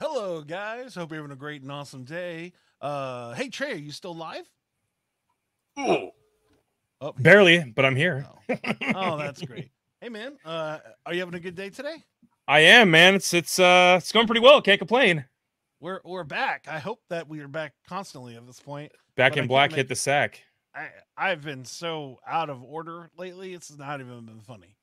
Hello, guys. Hope you're having a great and awesome day. Uh, hey Trey, are you still live? Oh, Oh, barely, but I'm here. Oh, oh that's great. Hey man, uh, are you having a good day today? I am, man. It's it's uh it's going pretty well. Can't complain. We're we're back. I hope that we are back constantly at this point. Back in black, make- hit the sack. I I've been so out of order lately. It's not even been funny.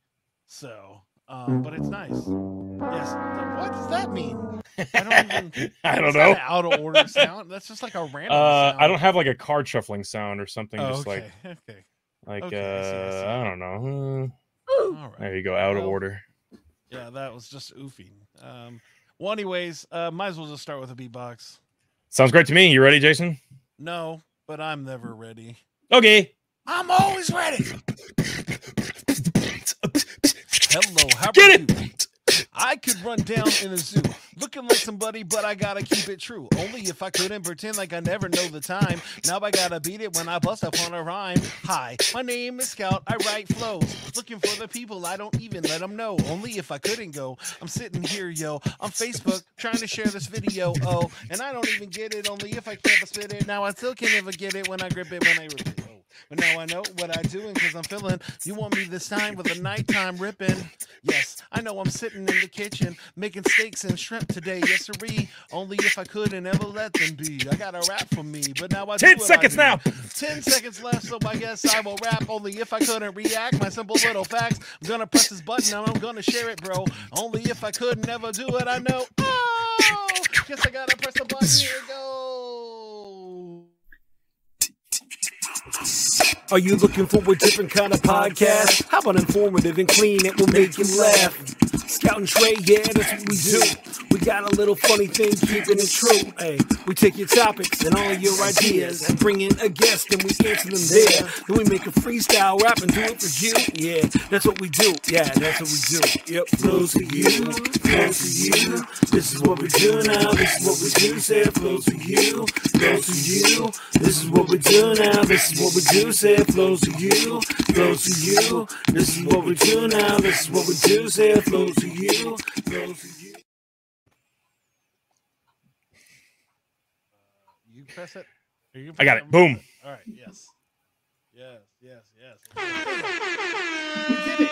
So, um, but it's nice. Yes. What does that mean? I don't even. I don't know. out of order sound. That's just like a random. Uh, sound. I don't have like a card shuffling sound or something. Oh, just okay. like okay. like Okay, I see, I see. uh, I don't know. All Uh, right. there you go, out of order. Yeah, that was just oofing. Um, well, anyways, uh, might as well just start with a beatbox. Sounds great to me. You ready, Jason? No, but I'm never ready. Okay. I'm always ready. Hello, how Get it. you? I could run down in a zoo looking like somebody, but I gotta keep it true. Only if I couldn't pretend like I never know the time. Now I gotta beat it when I bust up on a rhyme. Hi, my name is Scout. I write flows. Looking for the people, I don't even let them know. Only if I couldn't go. I'm sitting here, yo, on Facebook trying to share this video. Oh, and I don't even get it. Only if I can't spit it. Now I still can never get it when I grip it when I rip it. Oh. But now I know what I doing because I'm feeling. You want me this time with a nighttime ripping? Yes, I know I'm sitting in the kitchen making steaks and shrimp today. Yes, sirree. Only if I could and ever let them be. I got a rap for me, but now I Ten I seconds do. now. Ten seconds left, so I guess I will rap. Only if I couldn't react. My simple little facts. I'm gonna press this button and I'm gonna share it, bro. Only if I could never do it. I know. Oh, guess I gotta press the button. Here it goes. Are you looking for a different kind of podcast? How about informative and clean? It will make you laugh. Scout and Trey, yeah, that's what we do. We got a little funny thing, keeping it true. Hey, we take your topics and all your ideas and bring in a guest and we answer them there. Then we make a freestyle rap and do it for you. Yeah, that's what we do. Yeah, that's what we do. Yep, flows for you, flows for you. This is what we do now. This is what we do. Say flows for you, flows for you. This is what we do now. This is what we do. Say it flows for you, flows for you. This is what we do now. This is what we do. Say it flows for you, flows for you. Uh, you press it. Are you I got it. Boom. All right. Yes. Yes. Yes. Yes. We did it.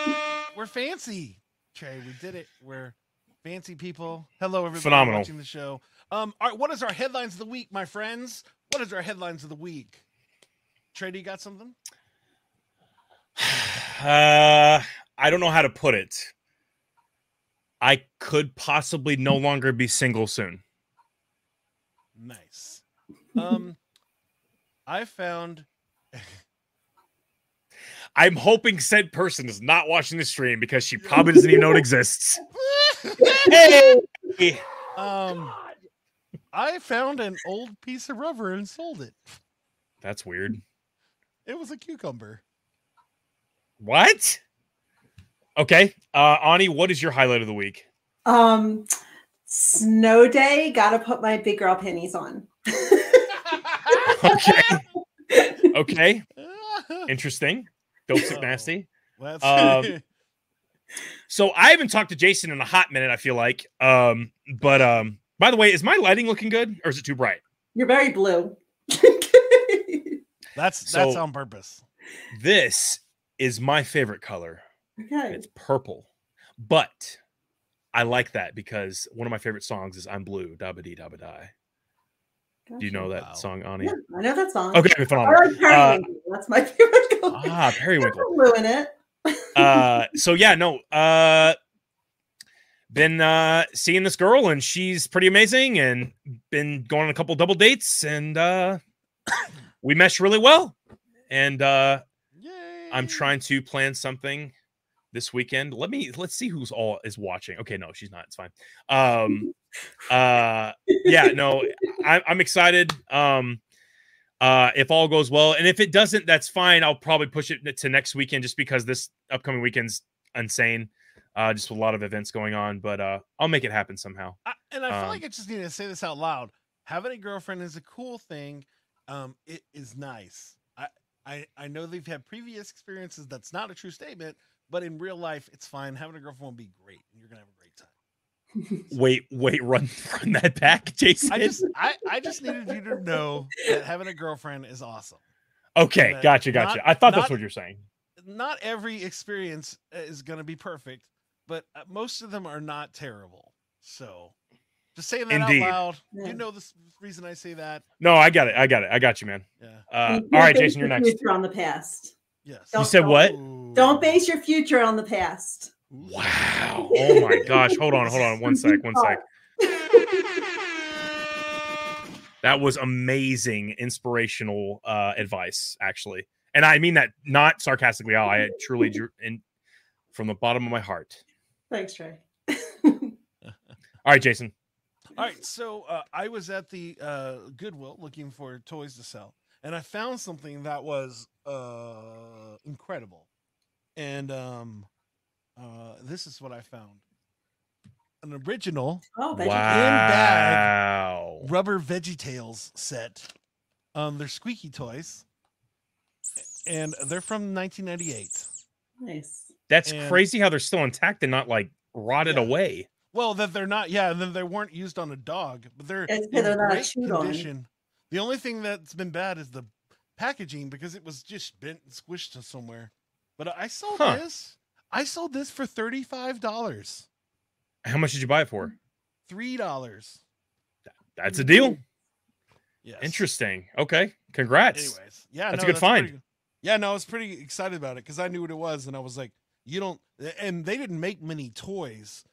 We're fancy, Trey. We did it. We're fancy people. Hello, everybody Phenomenal. watching the show. Um, all right, what is our headlines of the week, my friends? What is our headlines of the week? Trey, do you got something? Uh, I don't know how to put it. I could possibly no longer be single soon. Nice. Um, I found. I'm hoping said person is not watching the stream because she probably doesn't even know it exists. Hey! um, I found an old piece of rubber and sold it. That's weird. It was a cucumber. What? Okay. Uh Ani, what is your highlight of the week? Um, snow day. Gotta put my big girl panties on. Okay. Okay. Interesting. Don't sit Oh. nasty. That's Um, So I haven't talked to Jason in a hot minute, I feel like. Um, but um, by the way, is my lighting looking good or is it too bright? You're very blue. that's that's So- on purpose. This is my favorite color. okay. It's purple. But I like that because one of my favorite songs is I'm Blue, Dabba Dee Dabba Die. Do you know that Wow. song, Ani? Yeah, I know that song. Okay, I phenomenal. like periwinkle. That's my favorite color. Ah, periwinkle. There's blue in it. uh so yeah no uh been uh seeing this girl and she's pretty amazing and been going on a couple double dates and uh we mesh really well. And uh Yay. i'm trying to plan something this weekend. Let me let's see who's all is watching. Okay no she's not. It's fine. Um uh yeah no I, i'm excited. Um uh if all goes well and if it doesn't that's fine. I'll probably push it to next weekend just because this upcoming weekend's insane uh just with a lot of events going on but uh i'll make it happen somehow I, and I feel Um, like I just need to say this out loud. Having a girlfriend is a cool thing. Um, it is nice. I, I I know they've had previous experiences. That's not a true statement, but in real life, it's fine. Having a girlfriend will be great, and you're gonna have a great time. Wait, wait, run, run that back, Jason. I just I, I just needed you to know that having a girlfriend is awesome. okay, gotcha, gotcha. not- I thought that's what you're saying. Not every experience is going to be perfect, but uh, most of them are not terrible. So, just saying that Indeed. out loud. Yeah. You know the reason I say that. No, I got it. I got it. I got you, man. Yeah. Uh, You all can't right, base Jason, you're next. Future on the past. Yes. You Don't- said what? Don't base your future on the past. Wow. Oh my gosh. Hold on. Hold on. One sec. One sec. That was amazing, inspirational uh, advice, actually, and I mean that not sarcastically. I truly, drew in from the bottom of my heart. Thanks, Trey. All right, Jason. All right, so uh, I was at the uh, Goodwill looking for toys to sell, and I found something that was uh, incredible. And um, uh, this is what I found: an original Oh, veggie- Wow. rubber Veggie Tales set. Um, they're squeaky toys, and they're from 1998. nice. That's and- crazy how they're still intact and not like rotted Yeah. away. Well, that they're not, yeah, and then they weren't used on a dog, but they're It's in because they're not great chewed on. condition. The only thing that's been bad is the packaging because it was just bent and squished to somewhere. But I sold Huh. this. I sold this for thirty-five dollars, How much did you buy it for? three dollars. That's a deal. Yes. Interesting. Okay. Congrats. Anyways, yeah, That's a no, good find. pretty- Yeah, no, I was pretty excited about it because I knew what it was, and I was like, you don't. And they didn't make many toys.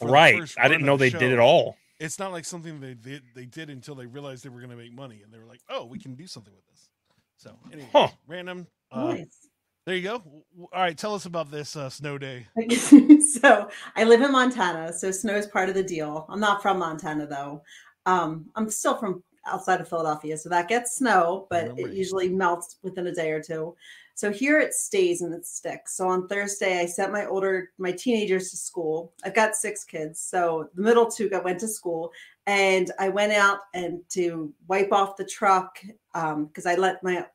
Right. I didn't know the they did it all. it's not like something they did they did until they realized they were going to make money and they were like oh we can do something with this so anyway Huh. random uh, nice. there you go W- w- all right tell us about this uh, snow day so I live in Montana, so snow is part of the deal. I'm not from Montana though. Um, I'm still from outside of Philadelphia, so that gets snow, but it usually melts within a day or two. So here it stays and it sticks. So on Thursday, I sent my older, my teenagers to school. I've got six kids, so the middle two got went to school, and I went out and to wipe off the truck um, because I let my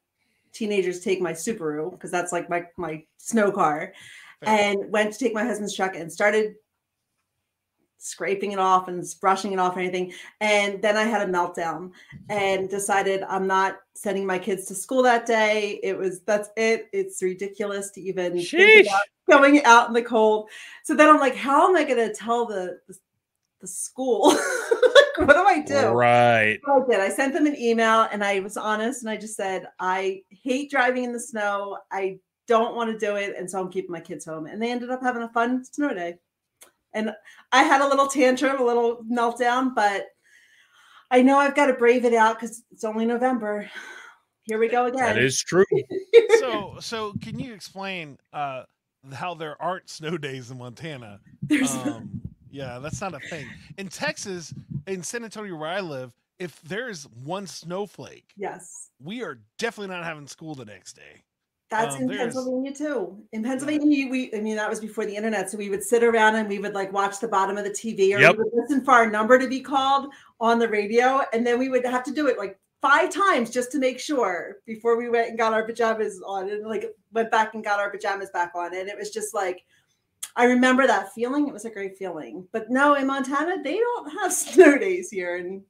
teenagers take my Subaru because that's like my my snow car and went to take my husband's truck and started scraping it off and brushing it off and anything. And then I had a meltdown and decided I'm not sending my kids to school that day. It was that's it. It's ridiculous to even going out in the cold. So then I'm like, how am I going to tell the the, the school? like, what do I do? Right. I did. I sent them an email and I was honest and I just said, I hate driving in the snow. I don't want to do it. And so I'm keeping my kids home. And they ended up having a fun snow day. And I had a little tantrum, a little meltdown, but I know I've got to brave it out because it's only November. Here we go again. That is true. so so can you explain uh how there aren't snow days in montana There's um yeah that's not a thing in texas in san antonio where i live if there's one snowflake yes. we are definitely not having school the next day That's Um, in there's- Pennsylvania too. In Pennsylvania, we I mean that was before the internet, so we would sit around and we would like watch the bottom of the TV or Yep. we would listen for our number to be called on the radio, and then we would have to do it like five times just to make sure before we went and got our pajamas on and like went back and got our pajamas back on. And it was just like I remember that feeling. It was a great feeling. But no, in Montana, they don't have snow days here. And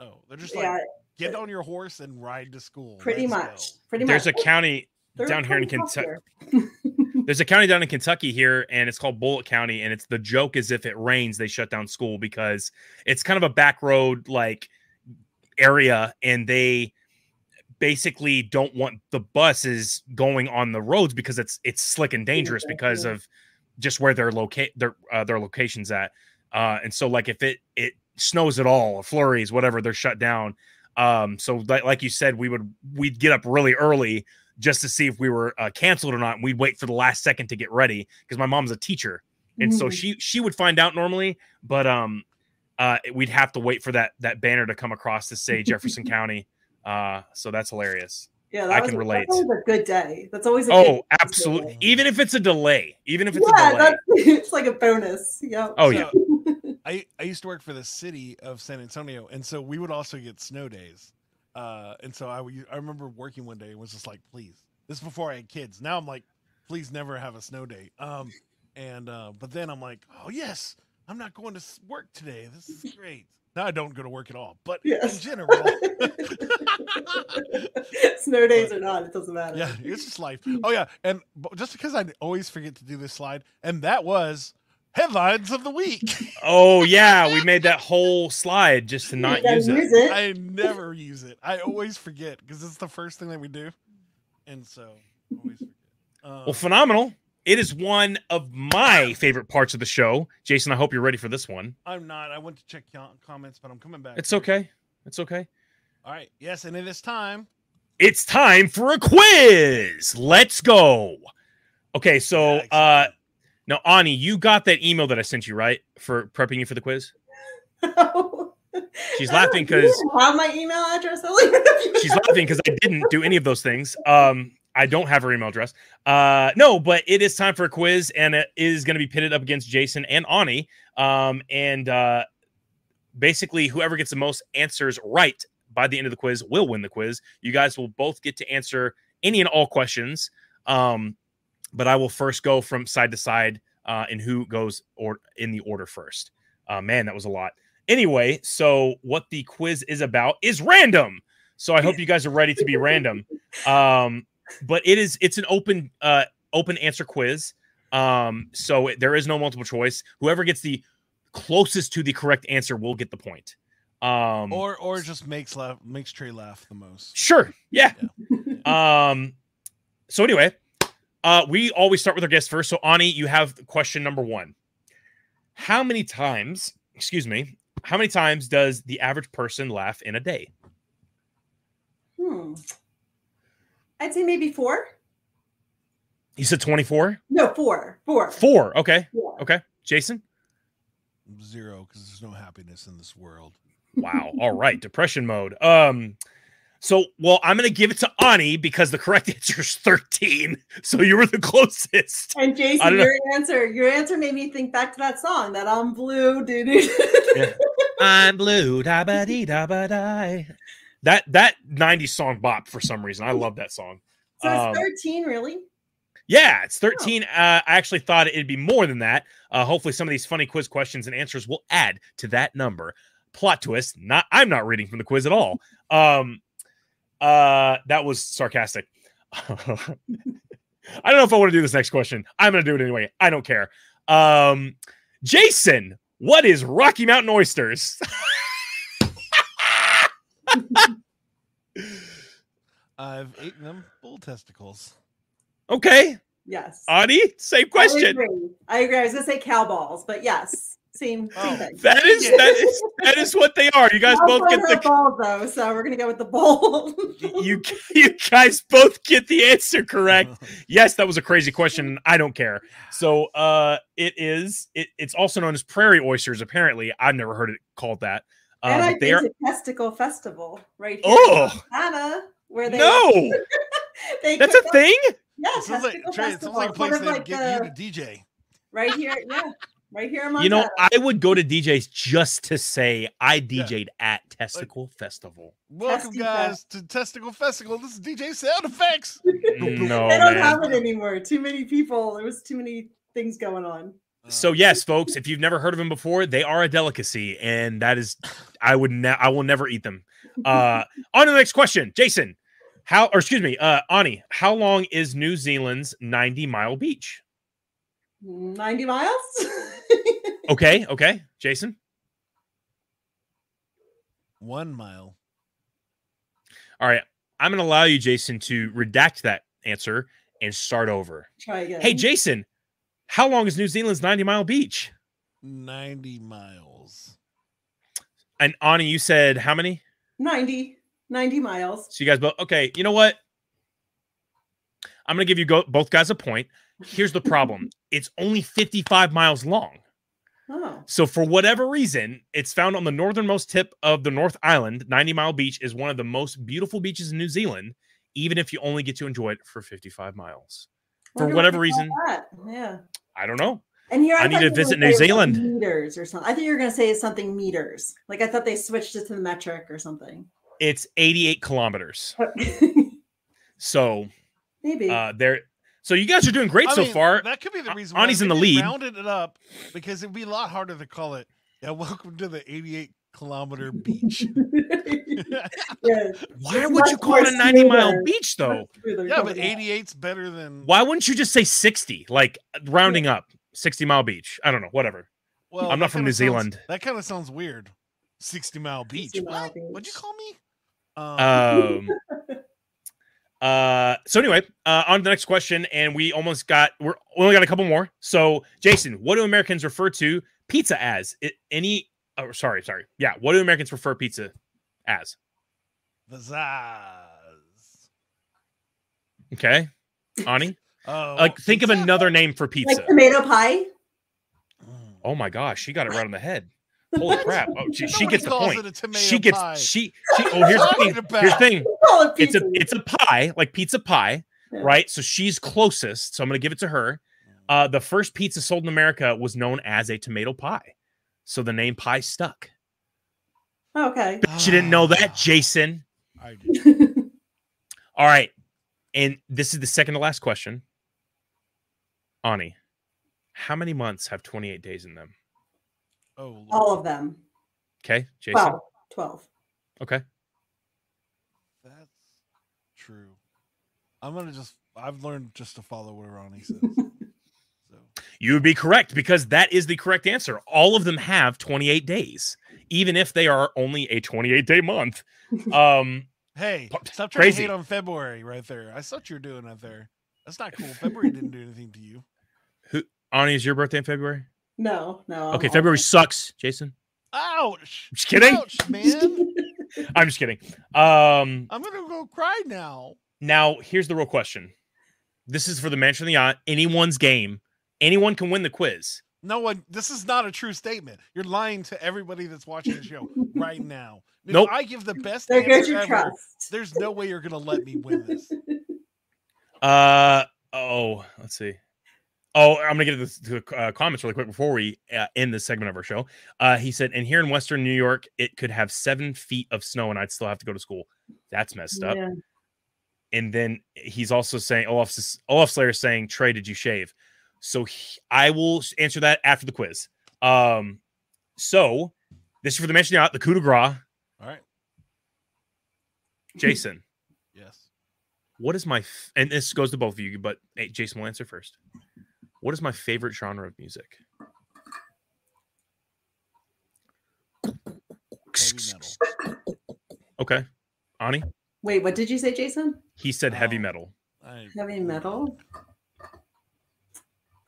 oh they're just like yeah, get on your horse and ride to school pretty Let's much. go. Pretty There's a county They're down here in Kentucky. There's a county down in Kentucky here, and it's called Bullitt County. And it's the joke is if it rains, they shut down school because it's kind of a back road like area, and they basically don't want the buses going on the roads because it's it's slick and dangerous Yeah, because yeah. of just where their locate their uh, their locations at. Uh, and so like if it it snows at all or flurries, whatever, they're shut down. Um, so like, like you said, we would we'd get up really early just to see if we were uh, canceled or not. And we'd wait for the last second to get ready because my mom's a teacher, and so Mhm. she she would find out normally, but um, uh, we'd have to wait for that that banner to come across to say Jefferson County. Uh, so that's hilarious. Yeah, I that was can relate. That's always a good day. That's always a Oh, good absolutely. day. Even if it's a delay, even if it's yeah, a delay. it's like a bonus. Yeah. Oh So, yeah. I, I used to work for the city of San Antonio, and so we would also get snow days. Uh, and so I, I remember working one day and was just like, please, this is before I had kids. Now I'm like, please never have a snow day. Um, and uh, but then I'm like, oh yes, I'm not going to work today. This is great. Now I don't go to work at all, but Yes. in general, Snow days or not, it doesn't matter. yeah, it's just life. Oh yeah, and just because I always forget to do this slide, and that was headlines of the week. Oh yeah, we made that whole slide just to not gotta use it. use it. I never use it. I always forget because it's the first thing that we do, and so always forget. Um, Well, phenomenal. It is one of my favorite parts of the show. Jason, I hope you're ready for this one. I'm not. I went to check comments, but I'm coming back. It's okay. It's okay. All right. Yes, and it is time. It's time for a quiz. Let's go. Okay, so Yeah, uh excited. Now Ani, you got that email that I sent you, right? For prepping you for the quiz? She's laughing because have my email address. She's laughing because I didn't do any of those things. Um, I don't have her email address. Uh, no, but it is time for a quiz, and it is going to be pitted up against Jason and Ani. Um, and uh, basically, whoever gets the most answers right by the end of the quiz will win the quiz. You guys will both get to answer any and all questions. Um, but I will first go from side to side uh, in who goes or in the order first. Uh, man, that was a lot. Anyway, so what the quiz is about is random. So I hope you guys are ready to be random. Um, but it is it's an open uh open answer quiz. Um, so it- there is no multiple choice. Whoever gets the closest to the correct answer will get the point. Um, Or or just makes laugh makes Trey laugh the most. Sure. Yeah. um. So anyway, uh, we always start with our guests first. So Ani, you have question number one. How many times? Excuse me. How many times does the average person laugh in a day? Hmm. I'd say maybe four. You said twenty-four. No, four. Four. Four. Okay. Yeah. Okay. Jason. Zero, because there's no happiness in this world. Wow. All right. Depression mode. Um. So, well, I'm going to give it to Ani because the correct answer is 13. So you were the closest. And Jason, don't know. your answer, your answer made me think back to that song that I'm blue, dude. Yeah. I'm blue, da ba dee da ba die. That that 90s song bop for some reason. I love that song. So Um, it's 13, really? Yeah, it's 13. Uh, I actually thought it'd be more than that. Uh, hopefully, some of these funny quiz questions and answers will add to that number. Plot twist: not I'm not reading from the quiz at all. Um, uh, that was sarcastic. I don't know if I want to do this next question. I'm going to do it anyway. I don't care. Um, Jason, what is Rocky Mountain oysters? I've eaten them bull testicles. okay, Yes. Ani, same question. I question. agree. I agree. I was gonna say cow balls, but yes, same, same Oh, thing. That is that is that is what they are. You guys Cow both get the balls though, so we're gonna go with the bowl. you you guys both get the answer correct. Yes, that was a crazy question. I don't care. So uh it is it, it's also known as prairie oysters. Apparently, I've never heard it called that. and Uh, I but they been are to Testicle Festival right here Oh! in Montana, where they no, they that's a up- thing. Yeah, It sounds like Testicle Trey. It Festival. sounds like a place of, that like, get the- you to DJ. right here. Yeah, right here in Montana. You know, I would go to DJs just to say I DJ'd at Testicle Festival. Welcome, Testy guys, to Testicle Festival. This is DJ Sound Effects. No, they don't man. have it anymore. Too many people. There was too many things going on. So yes, folks, if you've never heard of them before, they are a delicacy, and that is, I would, ne- I will never eat them. Uh, on to the next question, Jason. How, or excuse me, uh, Ani, how long is New Zealand's ninety mile beach? 90 miles? Okay, okay, Jason. one mile. All right, I'm gonna allow you, Jason, to redact that answer and start over. Try again. Hey, Jason, how long is New Zealand's ninety mile beach? 90 miles. And Ani, you said how many? 90. 90 miles. So you guys both okay. You know what? I'm gonna give you go, both guys a point. Here's the problem: it's only 55 miles long. Oh. So for whatever reason, it's found on the northernmost tip of the North Island. 90 Mile Beach is one of the most beautiful beaches in New Zealand, even if you only get to enjoy it for 55 miles. For what whatever they reason. Yeah. I don't know. And here I I, need to visit New Zealand. Meters or something. I think you were going to say something meters. Like I thought they switched it to the metric or something. It's 88 kilometers. So Maybe. uh, there, So you guys are doing great I so mean, far. That could be the reason. Ani's why in the Maybe lead. Rounded it up because it'd be a lot harder to call it. Yeah, welcome to the 88 kilometer beach. yeah, Why It's would you call it a more 90 mile beach though? yeah, but 88's better than. Why wouldn't you just say 60? Like rounding up 60 mile beach. I don't know, whatever. Well, I'm not from New sounds- Zealand. That kind of sounds weird. 60 mile beach. 60 mile what? What'd you call me? Um, Um uh so anyway, uh on to the next question and we almost got we're we only got a couple more. So Jason, what do Americans refer to pizza as? It, any oh sorry, sorry. Yeah, what do Americans refer pizza as? Pizzazz. Okay. Ani? Oh, Like think of another name for pizza. like tomato pie. Oh my gosh, she got it right on the head. Holy crap. Oh, she, she Nobody gets the point. it a tomato She gets pie. she she oh here's the thing. about? Here's the thing. It's a it's a pie, like pizza pie, Yeah. right? So she's closest. So I'm gonna give it to her. Uh the first pizza sold in America was known as a tomato pie. So the name pie stuck. Okay. Bet you didn't know that, Jason. I did. All right. And this is the second to last question. Ani, how many months have 28 days in them? Oh, Lord. All of them. Okay, Jason. 12. 12. Okay. That's true. I'm gonna just. I've learned just to follow what Ronnie says. so You would be correct because that is the correct answer. All of them have 28 days, even if they are only a 28 day month. Um, hey, P- stop trying crazy. to hate on February right there. I saw what you're doing out there. That's not cool. February didn't do anything to you. Who Ani, is your birthday in February? No, no. Okay, I'm February all- sucks, Jason. Ouch! Just kidding. Ouch, man. I'm just kidding. Um, I'm gonna go cry now. now here's the real question. This is for the mansion of the yacht. Anyone's game. Anyone can win the quiz. No one. This is not a true statement. You're lying to everybody that's watching the show right now. If Nope. I give the best There goes answer your ever, trust. there's no way you're gonna let me win this. Uh oh, let's see. Oh, I'm gonna get to the uh, comments really quick before we uh, end this segment of our show. Uh, he said, "And here in Western New York, it could have seven feet of snow, and I'd still have to go to school. That's messed up." Yeah. And then he's also saying, Olaf, Olaf Slayer saying, Trey, did you shave? So he- I will answer that after the quiz. Um, so this is for the mention out the coup de grace. All right. Jason, Yes. what is my f- and this goes to both of you, but hey, Jason will answer first. What is my favorite genre of music? Heavy metal. Okay, Ani, Wait, what did you say, Jason? he said heavy Oh. metal. I, Heavy metal.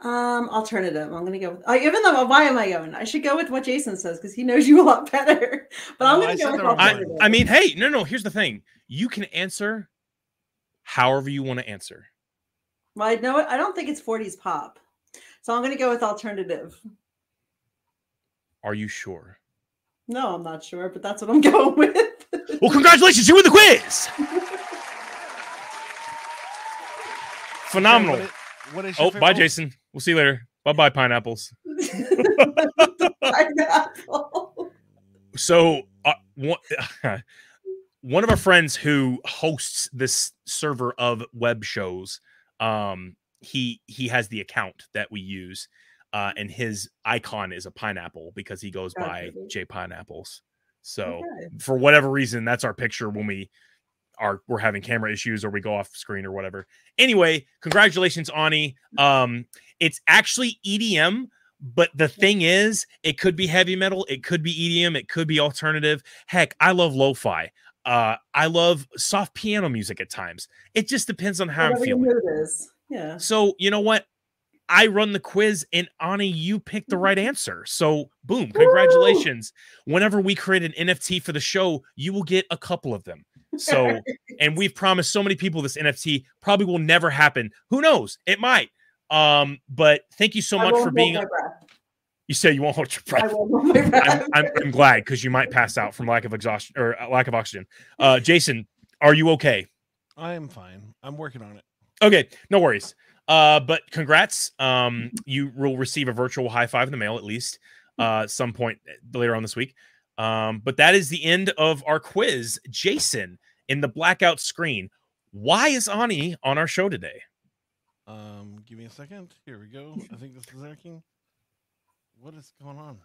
Um, alternative. I'm gonna go with. Oh, even though why am I going? I should go with what Jason says because he knows you a lot better. But I'm gonna I go with the wrong I, alternative. I mean, hey, no, no. Here's the thing: you can answer however you want to answer. Well, I know. I don't think it's 40s pop, so I'm gonna go with alternative. Are you sure? No, I'm not sure, but that's what I'm going with. Well, congratulations, you win the quiz. Phenomenal. What is, what is your Oh, bye, favorite- Jason. We'll see you later. Bye, bye, pineapples. Pineapple. So, uh, one, one of our friends who hosts this server of web shows, um, he he has the account that we use, uh, and his icon is a pineapple because he goes by. J Pineapples. So, Okay. for whatever reason, that's our picture when we are we're having camera issues or we go off screen or whatever. Anyway, congratulations, Ani. Um, it's actually EDM, but the thing is, it could be heavy metal, it could be EDM, it could be alternative. Heck, I love lo-fi. Uh, I love soft piano music at times. It just depends on how I'm feeling. Yeah. So you know what? I run the quiz and Ani, you picked the right answer. So boom, congratulations. Whenever we create an NFT for the show, you will get a couple of them. So and we've promised so many people this NFT probably will never happen. Who knows? It might. Um, but thank you so I much for being. You say you won't hold your breath. I breath. won't hold my I'm, breath. I'm, I'm glad because you might pass out from lack of exhaustion or uh, lack of oxygen. Uh, Jason, are you okay? I am fine. I'm working on it. Okay, no worries. Uh, but congrats. Um, you will receive a virtual high five in the mail at least uh some point later on this week. Um, but that is the end of our quiz. Jason, in the blackout screen, why is Ani on our show today? Um, give me a second. Here we go. I think this is working. What is going on?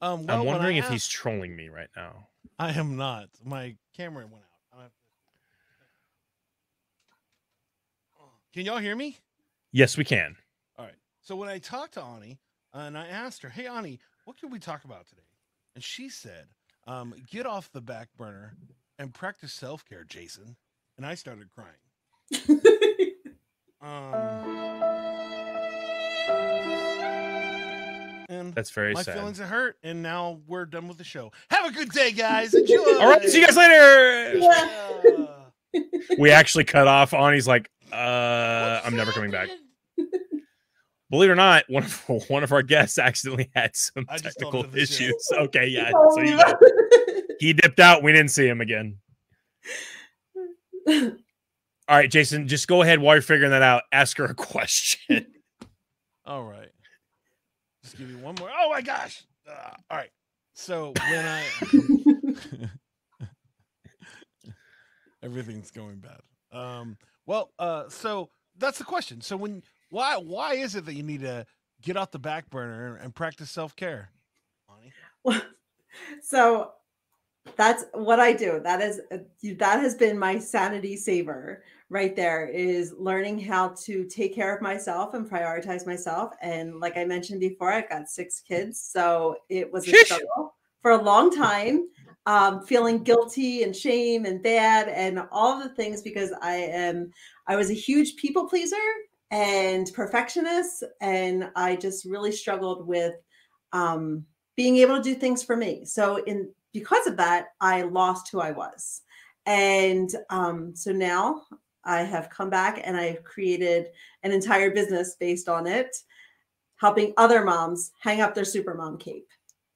Um, well, I'm wondering if he's trolling me right now. I am not. My camera went out. I'm gonna have to- Can y'all hear me? Yes, we can. All right. So when I talked to Ani and I asked her, "Hey Ani, what can we talk about today?" and she said, um, "Get off the back burner and practice self care, Jason." And I started crying. Um, and That's very my sad. feelings are hurt, and now we're done with the show. Have a good day, guys. Enjoy. All right, see you guys later. Yeah. We actually cut off. Ani's like, uh, I'm never coming back. Believe it or not, one of one of our guests accidentally had some I just told technical him to share. issues. Okay, yeah. Oh, So you yeah. he dipped out. We didn't see him again. All right, Jason, just go ahead while you're figuring that out. Ask her a question. All right. Just give me one more. Oh my gosh. Uh, all right. So when I everything's going bad. Um well uh so that's the question. So when why why is it that you need to get off the back burner and practice self-care? Ani? so that's what I do. That is uh, that has been my sanity saver right there is learning how to take care of myself and prioritize myself. And like I mentioned before, I've got six kids, so it was a struggle for a long time. Um, feeling guilty and shame and bad and all the things because I am I was a huge people pleaser and perfectionist, and I just really struggled with um, being able to do things for me. So in because of that, I lost who I was. And um, so now I have come back and I've created an entire business based on it, helping other moms hang up their supermom cape.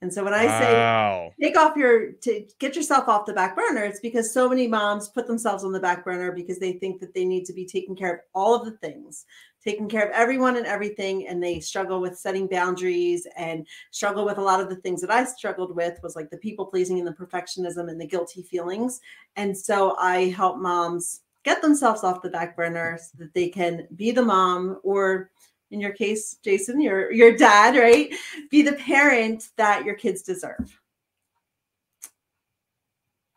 And so when I say wow. take off your to get yourself off the back burner it's because so many moms put themselves on the back burner because they think that they need to be taking care of all of the things taking care of everyone and everything and they struggle with setting boundaries and struggle with a lot of the things that i struggled with was like the people pleasing and the perfectionism and the guilty feelings and so i help moms get themselves off the back burner so that they can be the mom or in your case jason your your dad right be the parent that your kids deserve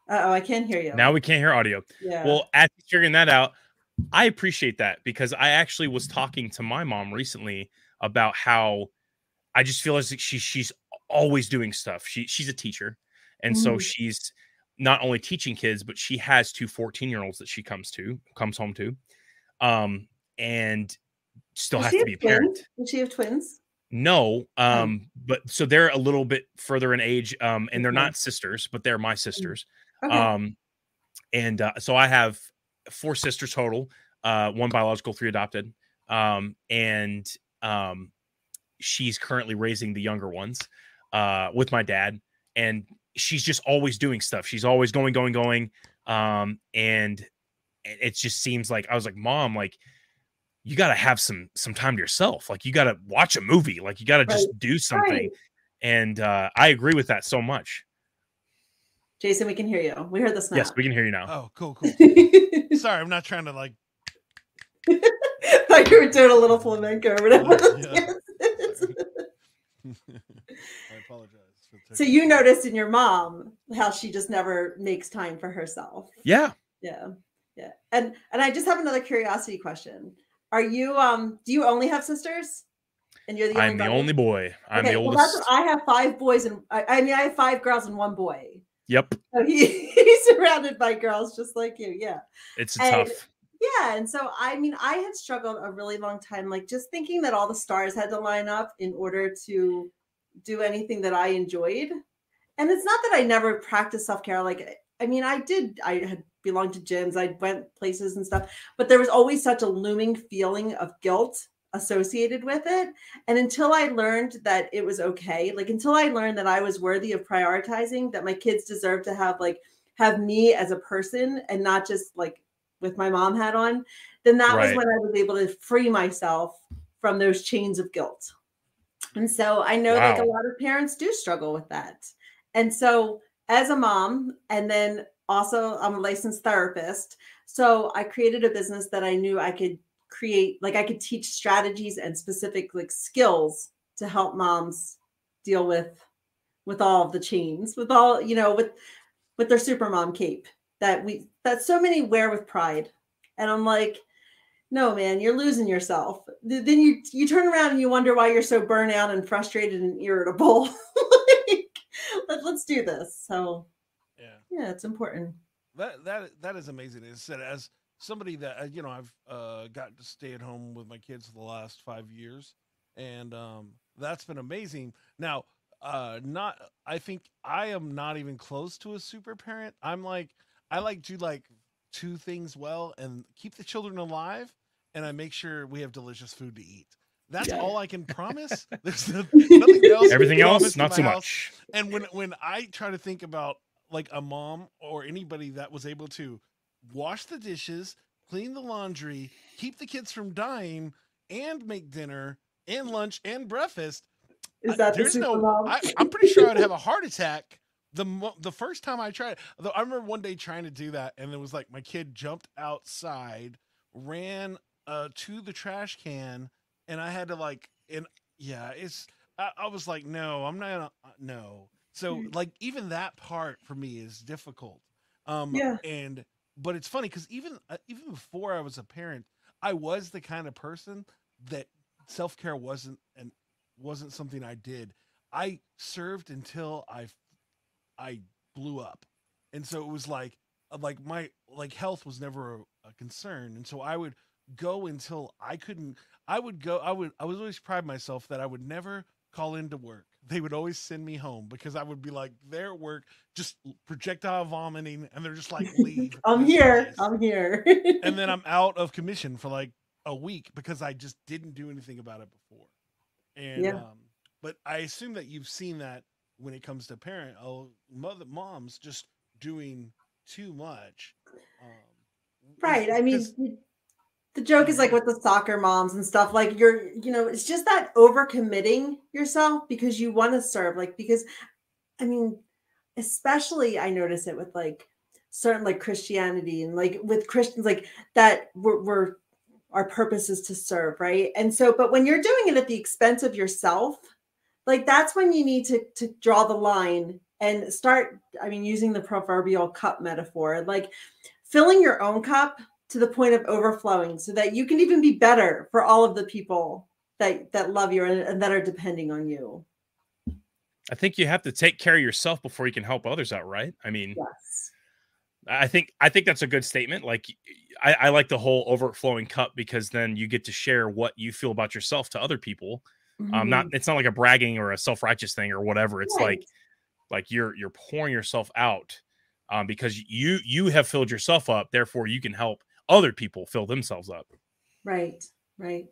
uh-oh i can't hear you Now we can't hear audio. yeah Well, as you're figuring that out, I appreciate that because I actually was talking to my mom recently about how I just feel as if she she's always doing stuff. She she's a teacher, and so Mm. she's not only teaching kids, but she has two 14 year olds that she comes to comes home to, um, and still Does has to be a twins? parent. Does she have twins No, um, but so they're a little bit further in age, um, and they're Okay. not sisters, but they're my sisters. okay Um, and uh, so I have four sisters total, uh, one biological, three adopted. Um, and um, she's currently raising the younger ones uh, with my dad, and she's just always doing stuff. She's always going, going, going. Um, and it it just seems like I was like, Mom, like you got to have some some time to yourself. Like you got to watch a movie. Like you got to just do something. Right. And uh, I agree with that so much. jason we can hear you we heard this now. Yes, we can hear you now. Oh, cool, cool. Sorry, I'm not trying to like thought you were doing a little flamenco or whatever Yeah. I apologize. So you noticed in your mom how she just never makes time for herself Yeah. yeah yeah and and i just have another curiosity question are you um do you only have sisters and you're the only I'm the only boy. I'm Okay, the well, that's what- I have five boys and I, I mean I have five girls and one boy. yep. So he, he's surrounded by girls just like you. Yeah. It's And- tough. Yeah. And so I mean I had struggled a really long time, like just thinking that all the stars had to line up in order to do anything that I enjoyed. And it's not that I never practiced self-care. Like I mean, I did, I had belonged to gyms, I went places and stuff, but there was always such a looming feeling of guilt associated with it. And until I learned that it was okay, like until I learned that I was worthy of prioritizing, that my kids deserve to have like have me as a person and not just like with my mom hat on, then that was when I was able to free myself from those chains of guilt. And so I know like a lot of parents do struggle with that. And so as a mom, and then also I'm a licensed therapist. So I created a business that I knew I could create like I could teach strategies and specific like skills to help moms deal with with all of the chains, with all, you know, with with their super mom cape that we that so many wear with pride. And I'm like, no, man, you're losing yourself. Then you you turn around and you wonder why you're so burnt out and frustrated and irritable. like, let, let's do this. So Yeah. yeah, it's important. That that that is amazing. As said, as somebody that uh, you know, I've uh, got to stay at home with my kids for the last five years, and um, that's been amazing. Now, uh, not I think I am not even close to a super parent. I'm like I like do like two things well and keep the children alive, and I make sure we have delicious food to eat. That's Yeah. all I can promise. There's nothing else. Everything else, not my so house much. and when when I try to think about like a mom or anybody that was able to wash the dishes, clean the laundry, keep the kids from dying, and make dinner and lunch and breakfast, Is I- that the there's super no. mom? I, I'm pretty sure I'd have a heart attack. The the first time I tried, though, I remember one day trying to do that, and it was like my kid jumped outside, ran uh, to the trash can, and I had to like, and yeah, it's. I, I was like, no, I'm not. Gonna, uh, no. So Mm. like even that part for me is difficult. Um, Yeah. And but it's funny because even uh, even before I was a parent, I was the kind of person that self care wasn't and wasn't something I did. I served until I I blew up, and so it was like uh, like my like health was never a, a concern, and so I would go until I couldn't. I would go. I would. I was always pride myself that I would never call into work. They would always send me home because I would be like there at work, just projectile vomiting, and they're just like, "Leave." I'm here. I'm here. and then I'm out of commission for like a week because I just didn't do anything about it before. And Yeah. um, but I assume that you've seen that when it comes to parent, oh, mother, moms just doing too much. Um, right. I mean, the joke is like mm-hmm. with the soccer moms and stuff, like you're, you know, it's just that overcommitting yourself because you want to serve. Like, because I mean, especially I notice it with like certain like Christianity and like with Christians, like that we're, we're our purpose is to serve, right? And so, but when you're doing it at the expense of yourself, like that's when you need to to draw the line and start. I mean, using the proverbial cup metaphor, like filling your own cup to the point of overflowing, so that you can even be better for all of the people that that love you and, and that are depending on you. I think you have to take care of yourself before you can help others out, right? I mean, Yes. I think I think that's a good statement. Like I, I like the whole overflowing cup because then you get to share what you feel about yourself to other people. Um, not it's not like a bragging or a self righteous thing or whatever. It's like like you're you're pouring yourself out um, because you you have filled yourself up. Therefore, you can help other people fill themselves up. Right, right.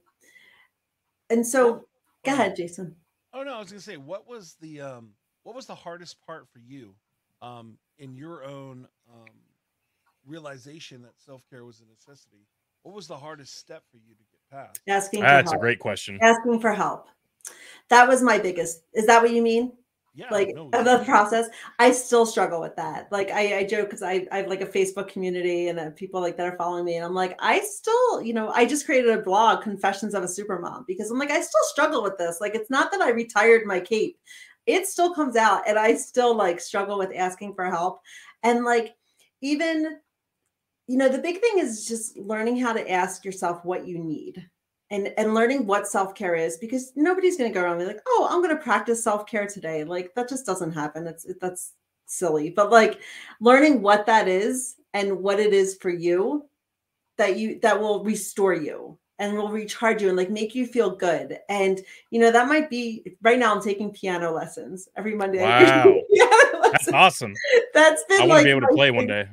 And so, go ahead, Jason. Oh no, I was gonna say, what was the um, what was the hardest part for you, um, in your own um, realization that self care was a necessity? What was the hardest step for you to get past? Asking for That's a great question. Asking for help. That was my biggest. Is that what you mean? Yeah, like no, of the process i still struggle with that. Like i, I joke because I, I have like a facebook community and uh, people like that are following me and i'm like i still you know i just created a blog confessions of a supermom because i'm like i still struggle with this. Like it's not that i retired my cape. It still comes out and i still like struggle with asking for help. And like even you know the big thing is just learning how to ask yourself what you need and and learning what self-care is because nobody's going to go around and be like oh i'm going to practice self-care today. Like that just doesn't happen. It's it, that's silly. But like learning what that is and what it is for you that you that will restore you and will recharge you and like make you feel good. And you know that might be right now i'm taking piano lessons every monday. Wow. That's awesome. that's been I want like to be able to play one day.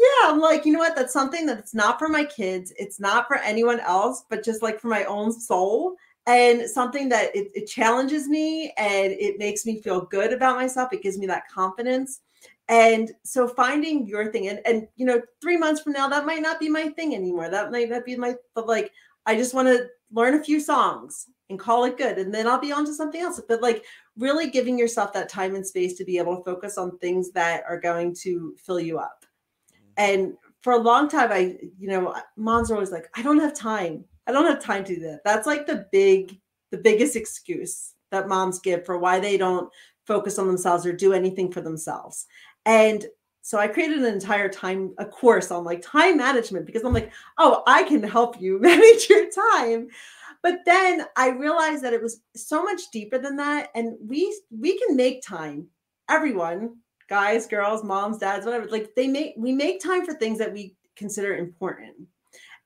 Yeah, I'm like, you know what? That's something that's not for my kids. It's not for anyone else, but just like for my own soul. And something that it, it challenges me and it makes me feel good about myself. It gives me that confidence. And so finding your thing and, and you know, three months from now, that might not be my thing anymore. That might not be my, but like, I just want to learn a few songs and call it good. And then I'll be on to something else. But like really giving yourself that time and space to be able to focus on things that are going to fill you up and for a long time i you know moms are always like i don't have time I don't have time to do that. That's like the big, the biggest excuse that moms give for why they don't focus on themselves or do anything for themselves. And so I created an entire time a course on like time management because I'm like, oh, I can help you manage your time. But then I realized that it was so much deeper than that and we we can make time. Everyone, guys, girls, moms, dads, whatever, like they make we make time for things that we consider important.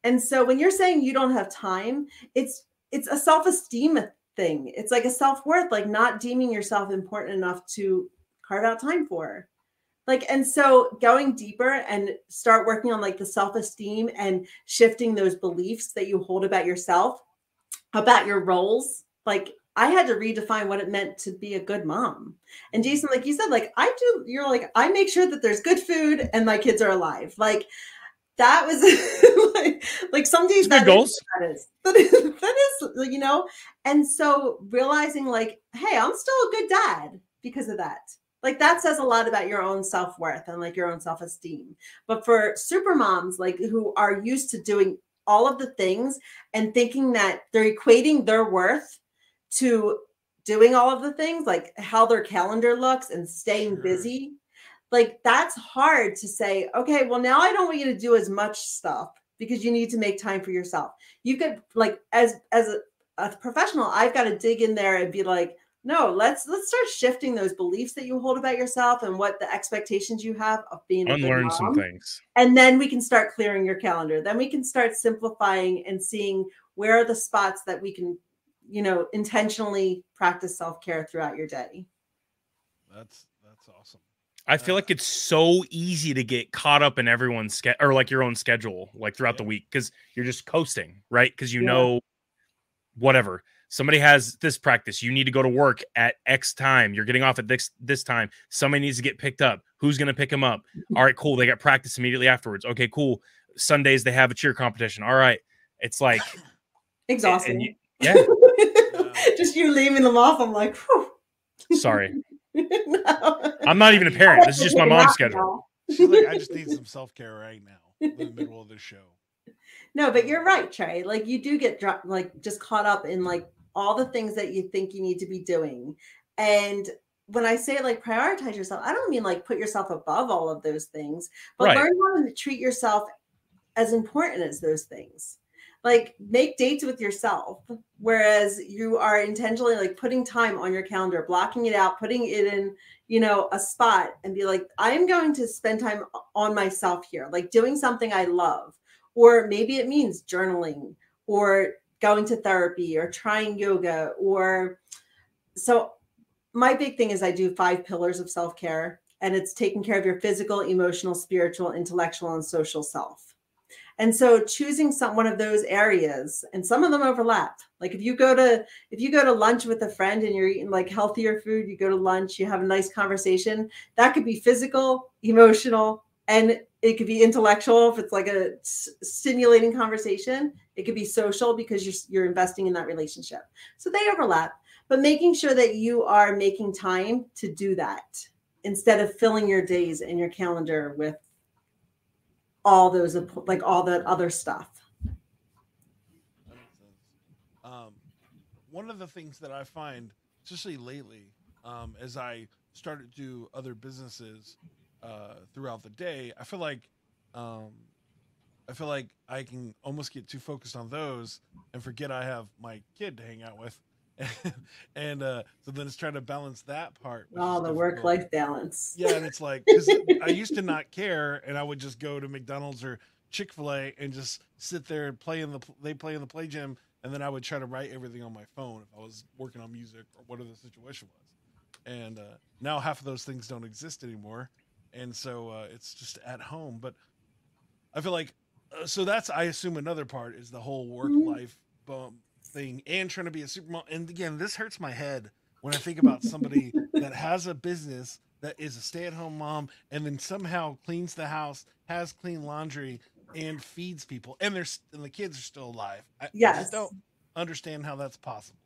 And so when you're saying you don't have time, it's it's a self-esteem thing. It's like a self-worth, like not deeming yourself important enough to carve out time for. Like and so going deeper and start working on like the self-esteem and shifting those beliefs that you hold about yourself, about your roles. Like I had to redefine what it meant to be a good mom. And mm-hmm. Jason, like you said, like I do, you're like, I make sure that there's good food and my kids are alive. Like that was like, like some days Good goals. that is that is that is you know and so realizing like hey i'm still a good dad because of that like that says a lot about your own self-worth and like your own self-esteem but for super moms like who are used to doing all of the things and thinking that they're equating their worth to doing all of the things like how their calendar looks and staying Sure. busy like that's hard to say okay well now i don't want you to do as much stuff because you need to make time for yourself you could like as as a, a professional i've got to dig in there and be like no let's let's start shifting those beliefs that you hold about yourself and what the expectations you have of being Unlearn some things. and then we can start clearing your calendar then we can start simplifying and seeing where are the spots that we can you know intentionally practice self-care throughout your day That's that's awesome. I feel like it's so easy to get caught up in everyone's schedule or like your own schedule, like throughout the week, because you're just coasting, right? Because you Yeah. know, whatever somebody has this practice, you need to go to work at X time. You're getting off at this this time. Somebody needs to get picked up. Who's going to pick them up? All right, cool. They got practice immediately afterwards. Okay, cool. Sundays they have a cheer competition. All right, it's like exhausting you- yeah. just you leaving them off i'm like Whew. Sorry, No. I'm not even a parent. This is just my mom's schedule. She's like, I just need some self care right now in the middle of the show. No, but you're right, Trey. Like you do get dro- like just caught up in like all the things that you think you need to be doing. And when I say like prioritize yourself, I don't mean like put yourself above all of those things, but Right. learn how to treat yourself as important as those things. Like make dates with yourself, whereas you are intentionally like putting time on your calendar, blocking it out, putting it in, you know, a spot and be like, I'm going to spend time on myself here, like doing something I love. Or maybe it means journaling or going to therapy or trying yoga or so my big thing is i do five pillars of self-care and it's taking care of your physical emotional spiritual intellectual and social self and so choosing some one of those areas and some of them overlap. Like if you go to if you go to lunch with a friend and you're eating like healthier food you go to lunch you have a nice conversation that could be physical emotional and it could be intellectual if it's like a stimulating conversation. It could be social because you're you're investing in that relationship. So they overlap but making sure that you are making time to do that instead of filling your days and your calendar with all those like all that other stuff. Um, one of the things that I find, especially lately, um, as I started to do other businesses uh, throughout the day, I feel like um, I feel like I can almost get too focused on those and forget I have my kid to hang out with. and uh, so then it's trying to balance that part. oh the work life balance Yeah, and it's like I used to not care, and I would just go to McDonald's or Chick Fil A and just sit there and play in the they play in the play gym, and then I would try to write everything on my phone if I was working on music or whatever the situation was. And uh, now half of those things don't exist anymore, and so uh, it's just at home. But I feel like uh, so that's I assume another part is the whole work life bum thing and trying to be a supermom. And again, this hurts my head when I think about somebody that has a business that is a stay-at-home mom and then somehow cleans the house, has clean laundry, and feeds people, and there's and the kids are still alive. I, I just don't understand how that's possible.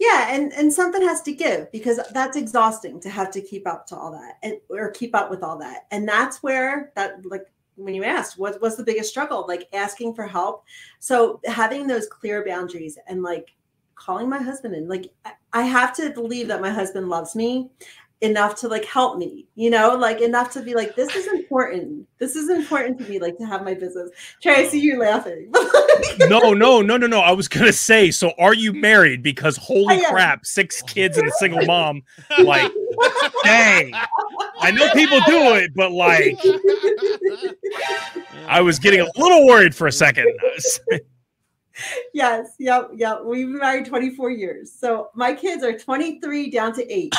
yeah and and something has to give because that's exhausting to have to keep up to all that and or keep up with all that and that's where that like when you asked what was the biggest struggle, like asking for help. So having those clear boundaries and like calling my husband and like I- I have to believe that my husband loves me enough to like help me, you know, like enough to be like, this is important. This is important to me, like to have my business. Trey, I see you laughing. no, no, no, no, no. I was gonna say, so are you married? Because holy crap, six kids and a single mom. Like, dang. I know people do it, but like, I was getting a little worried for a second. yes, yep, yep. We've been married 24 years. So my kids are 23 down to eight.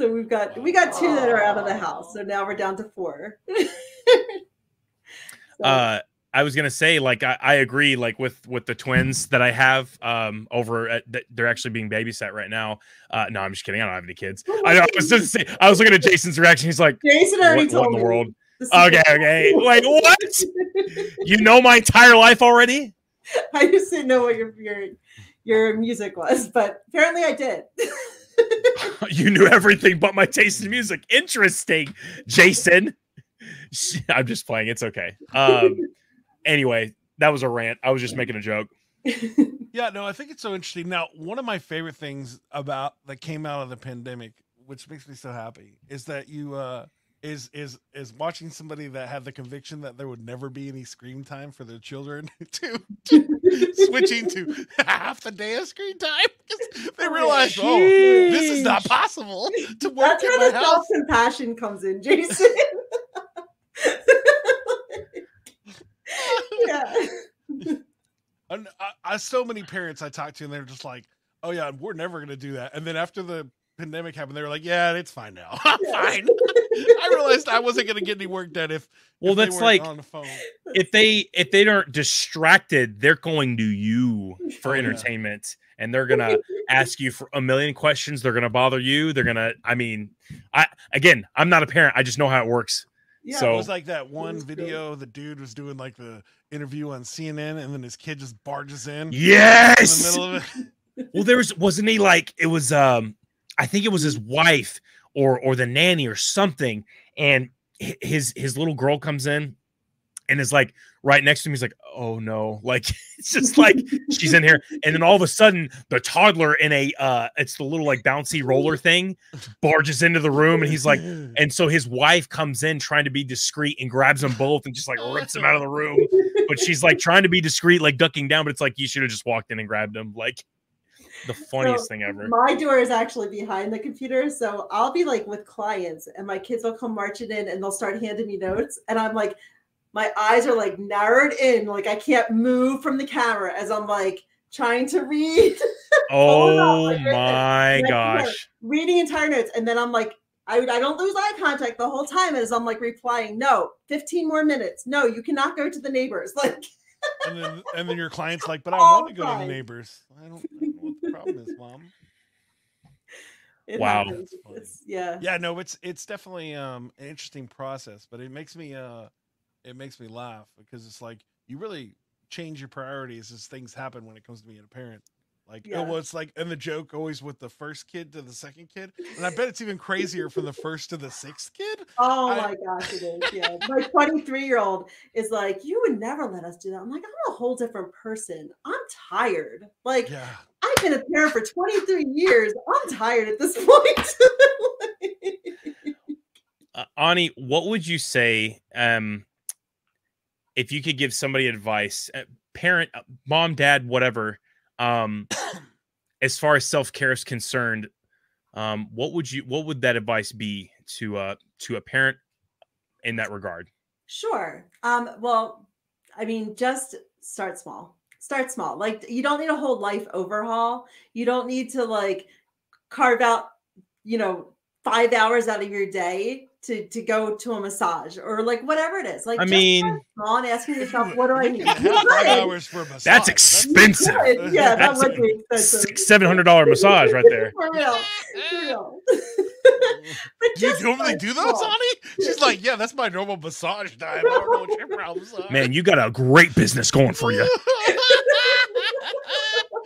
So we've got we got two that are out of the house. So now we're down to four. So, uh I was gonna say, like, I, I agree, like with with the twins that I have um over at th- they're actually being babysat right now. Uh no, I'm just kidding. I don't have any kids. I, I was just say, I was looking at Jason's reaction. He's like, Jason already what told in the me. world? Okay, okay. Like what? You know my entire life already? I just didn't know what your your your music was, but apparently I did. you knew everything but my taste in music. Interesting, Jason. I'm just playing. It's okay. Um. Anyway, that was a rant. I was just making a joke. Yeah, no, I think it's so interesting. Now, one of my favorite things about that came out of the pandemic, which makes me so happy, is that you uh is is is watching somebody that had the conviction that there would never be any screen time for their children to, to switching to half the day of screen time 'cause they oh, realized, oh, this is not possible to work That's in where my the house. self compassion comes in, Jason. yeah. And I, I so many parents I talk to, and they're just like, "Oh yeah, we're never gonna do that." And then after the pandemic happened, they were like, "Yeah, it's fine now. I'm Yeah. fine." I realized I wasn't gonna get any work done if Well, if that's weren't like on the phone. if they if they aren't distracted, they're going to you for Oh, yeah. entertainment, and they're gonna ask you for a million questions. They're gonna bother you. They're gonna. I mean, I again, I'm not a parent. I just know how it works. Yeah. So- It was like that one was good. video. The dude was doing like the interview on CNN, and then his kid just barges in in the Yes. middle of it. Well, there was wasn't he like it was um I think it was his wife or or the nanny or something, and his his little girl comes in and is like right next to him. He's like, oh no, like it's just like she's in here, and then all of a sudden the toddler in a uh it's the little like bouncy roller thing barges into the room, and he's like. And so his wife comes in trying to be discreet and grabs them both and just like rips them out of the room. But she's like trying to be discreet, like ducking down. But it's like you should have just walked in and grabbed them, Like the funniest thing ever. My door is actually behind the computer, so I'll be like with clients, and my kids will come marching in, and they'll start handing me notes, and I'm like, my eyes are like narrowed in, like I can't move from the camera as I'm like trying to read, Oh like my Right gosh. reading entire notes, and then I'm like. I, I don't lose eye contact the whole time as I'm like replying, no, 15 more minutes. No, you cannot go to the neighbors. Like, and then and then your client's like, "But I All want to go to the neighbors. I don't, problem is, mom." it Wow. happens. It's, yeah. yeah no it's it's definitely um an interesting process but it makes me uh it makes me laugh because it's like you really change your priorities as things happen when it comes to being a parent like Yeah. it was like and the joke always with the first kid to the second kid and i bet it's even crazier from the first to the sixth kid Oh I- my gosh, it is. Yeah. My 23 year old is like, You would never let us do that. I'm like, I'm a whole different person. I'm tired. Like, yeah I've been a parent for 23 years. I'm tired at this point. Uh, Ani, what would you say um if you could give somebody advice, uh, parent, uh, mom, dad, whatever, um as far as self-care is concerned, um what would you what would that advice be to uh to a parent in that regard? sure. Um, well, I mean, just start small. Start small. Like, you don't need a whole life overhaul. You don't need to like carve out, you know, five hours out of your day to to go to a massage or like whatever it is. Like, I just mean, start small and asking yourself, what do I need? can You have five hours for a massage. that's expensive. Good. Yeah, that That's would a be expensive. Seven hundred dollar massage right there. For real. For real. but do you just normally do those, small. Ani? She's like, yeah, that's my normal massage time. I don't know what your problems are. Man, you got a great business going for you.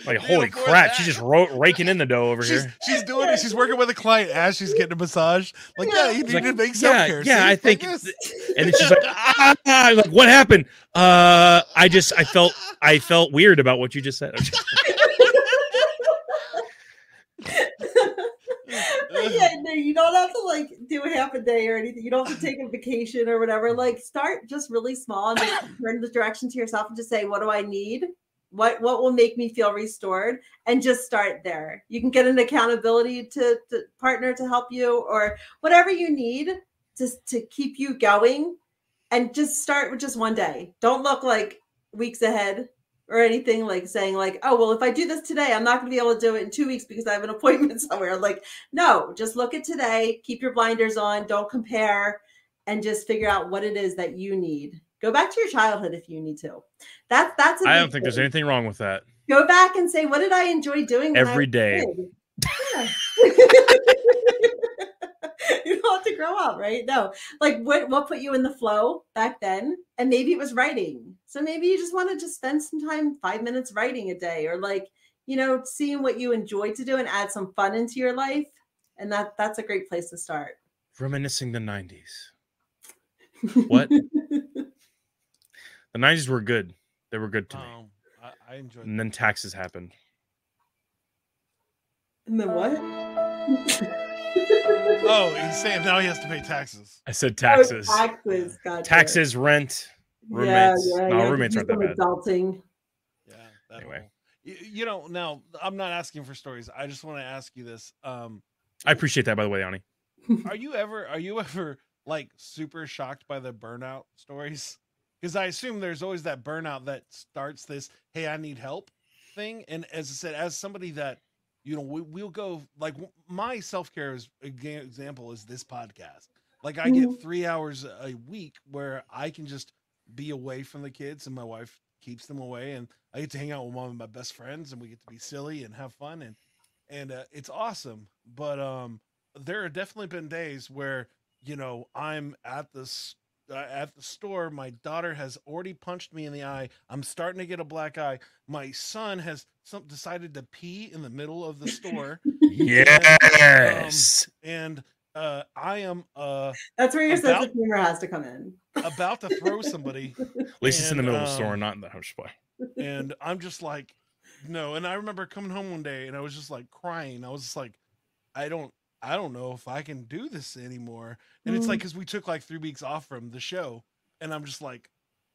Like, holy crap, that. she's just ro- raking in the dough over she's, here. she's doing it. She's working with a client as she's getting a massage. Like, yeah, you need like, to make yeah, self care. yeah, I think it's- and then she's like, ah, ah, like, what happened? Uh, I just, I felt, I felt weird about what you just said. Yeah, no, you don't have to like do half a day or anything. You don't have to take a vacation or whatever. Like start just really small and just turn the direction to yourself and just say, what do I need? What what will make me feel restored? And just start there. You can get an accountability to, to partner to help you or whatever you need to, to keep you going. And just start with just one day. Don't look like weeks ahead or anything like saying like oh well if i do this today i'm not going to be able to do it in two weeks because i have an appointment somewhere like no just look at today keep your blinders on don't compare and just figure out what it is that you need go back to your childhood if you need to that's that's I don't think there's anything wrong with that. go back and say what did i enjoy doing Every day. kid?" Yeah. you don't have to grow up right no like what what put you in the flow back then and maybe it was writing so maybe you just want to just spend some time five minutes writing a day or like you know seeing what you enjoy to do and add some fun into your life and that that's a great place to start Reminiscing the '90s. What? The '90s were good. They were good to me. Um, I, I enjoyed. And then taxes happened. and then what Oh, he's saying now he has to pay taxes. I said Oh, taxes. taxes gotcha. Taxes, rent, roommates. yeah, No, you have to roommates aren't that bad. adulting Yeah. That Anyway. whole- You, you know, now I'm not asking for stories. I just want to ask you this. Um, I appreciate that, by the way, Ani. are you ever are you ever like super shocked by the burnout stories? Because I assume there's always that burnout that starts this "Hey, I need help" thing. And as I said, as somebody that you know, we, we'll go like my self care is example is this podcast. Like I get Mhm. three hours a week where I can just be away from the kids, and my wife keeps them away, and I get to hang out with one of my best friends, and we get to be silly and have fun, and and uh, it's awesome. But um, there have definitely been days where you know I'm at this uh, at the store. My daughter has already punched me in the eye. I'm starting to get a black eye. My son has some decided to pee in the middle of the store, Yes. and uh, I am uh, that's where your sense About- of humor has to come in about to throw somebody, At least it's in the and, middle of the store, um, not in the house boy. and I'm just like, no. And I remember coming home one day, and I was just like crying. I was just like, I don't. I don't know if I can do this anymore. And it's Mm. like because we took like three weeks off from the show, and I'm just like,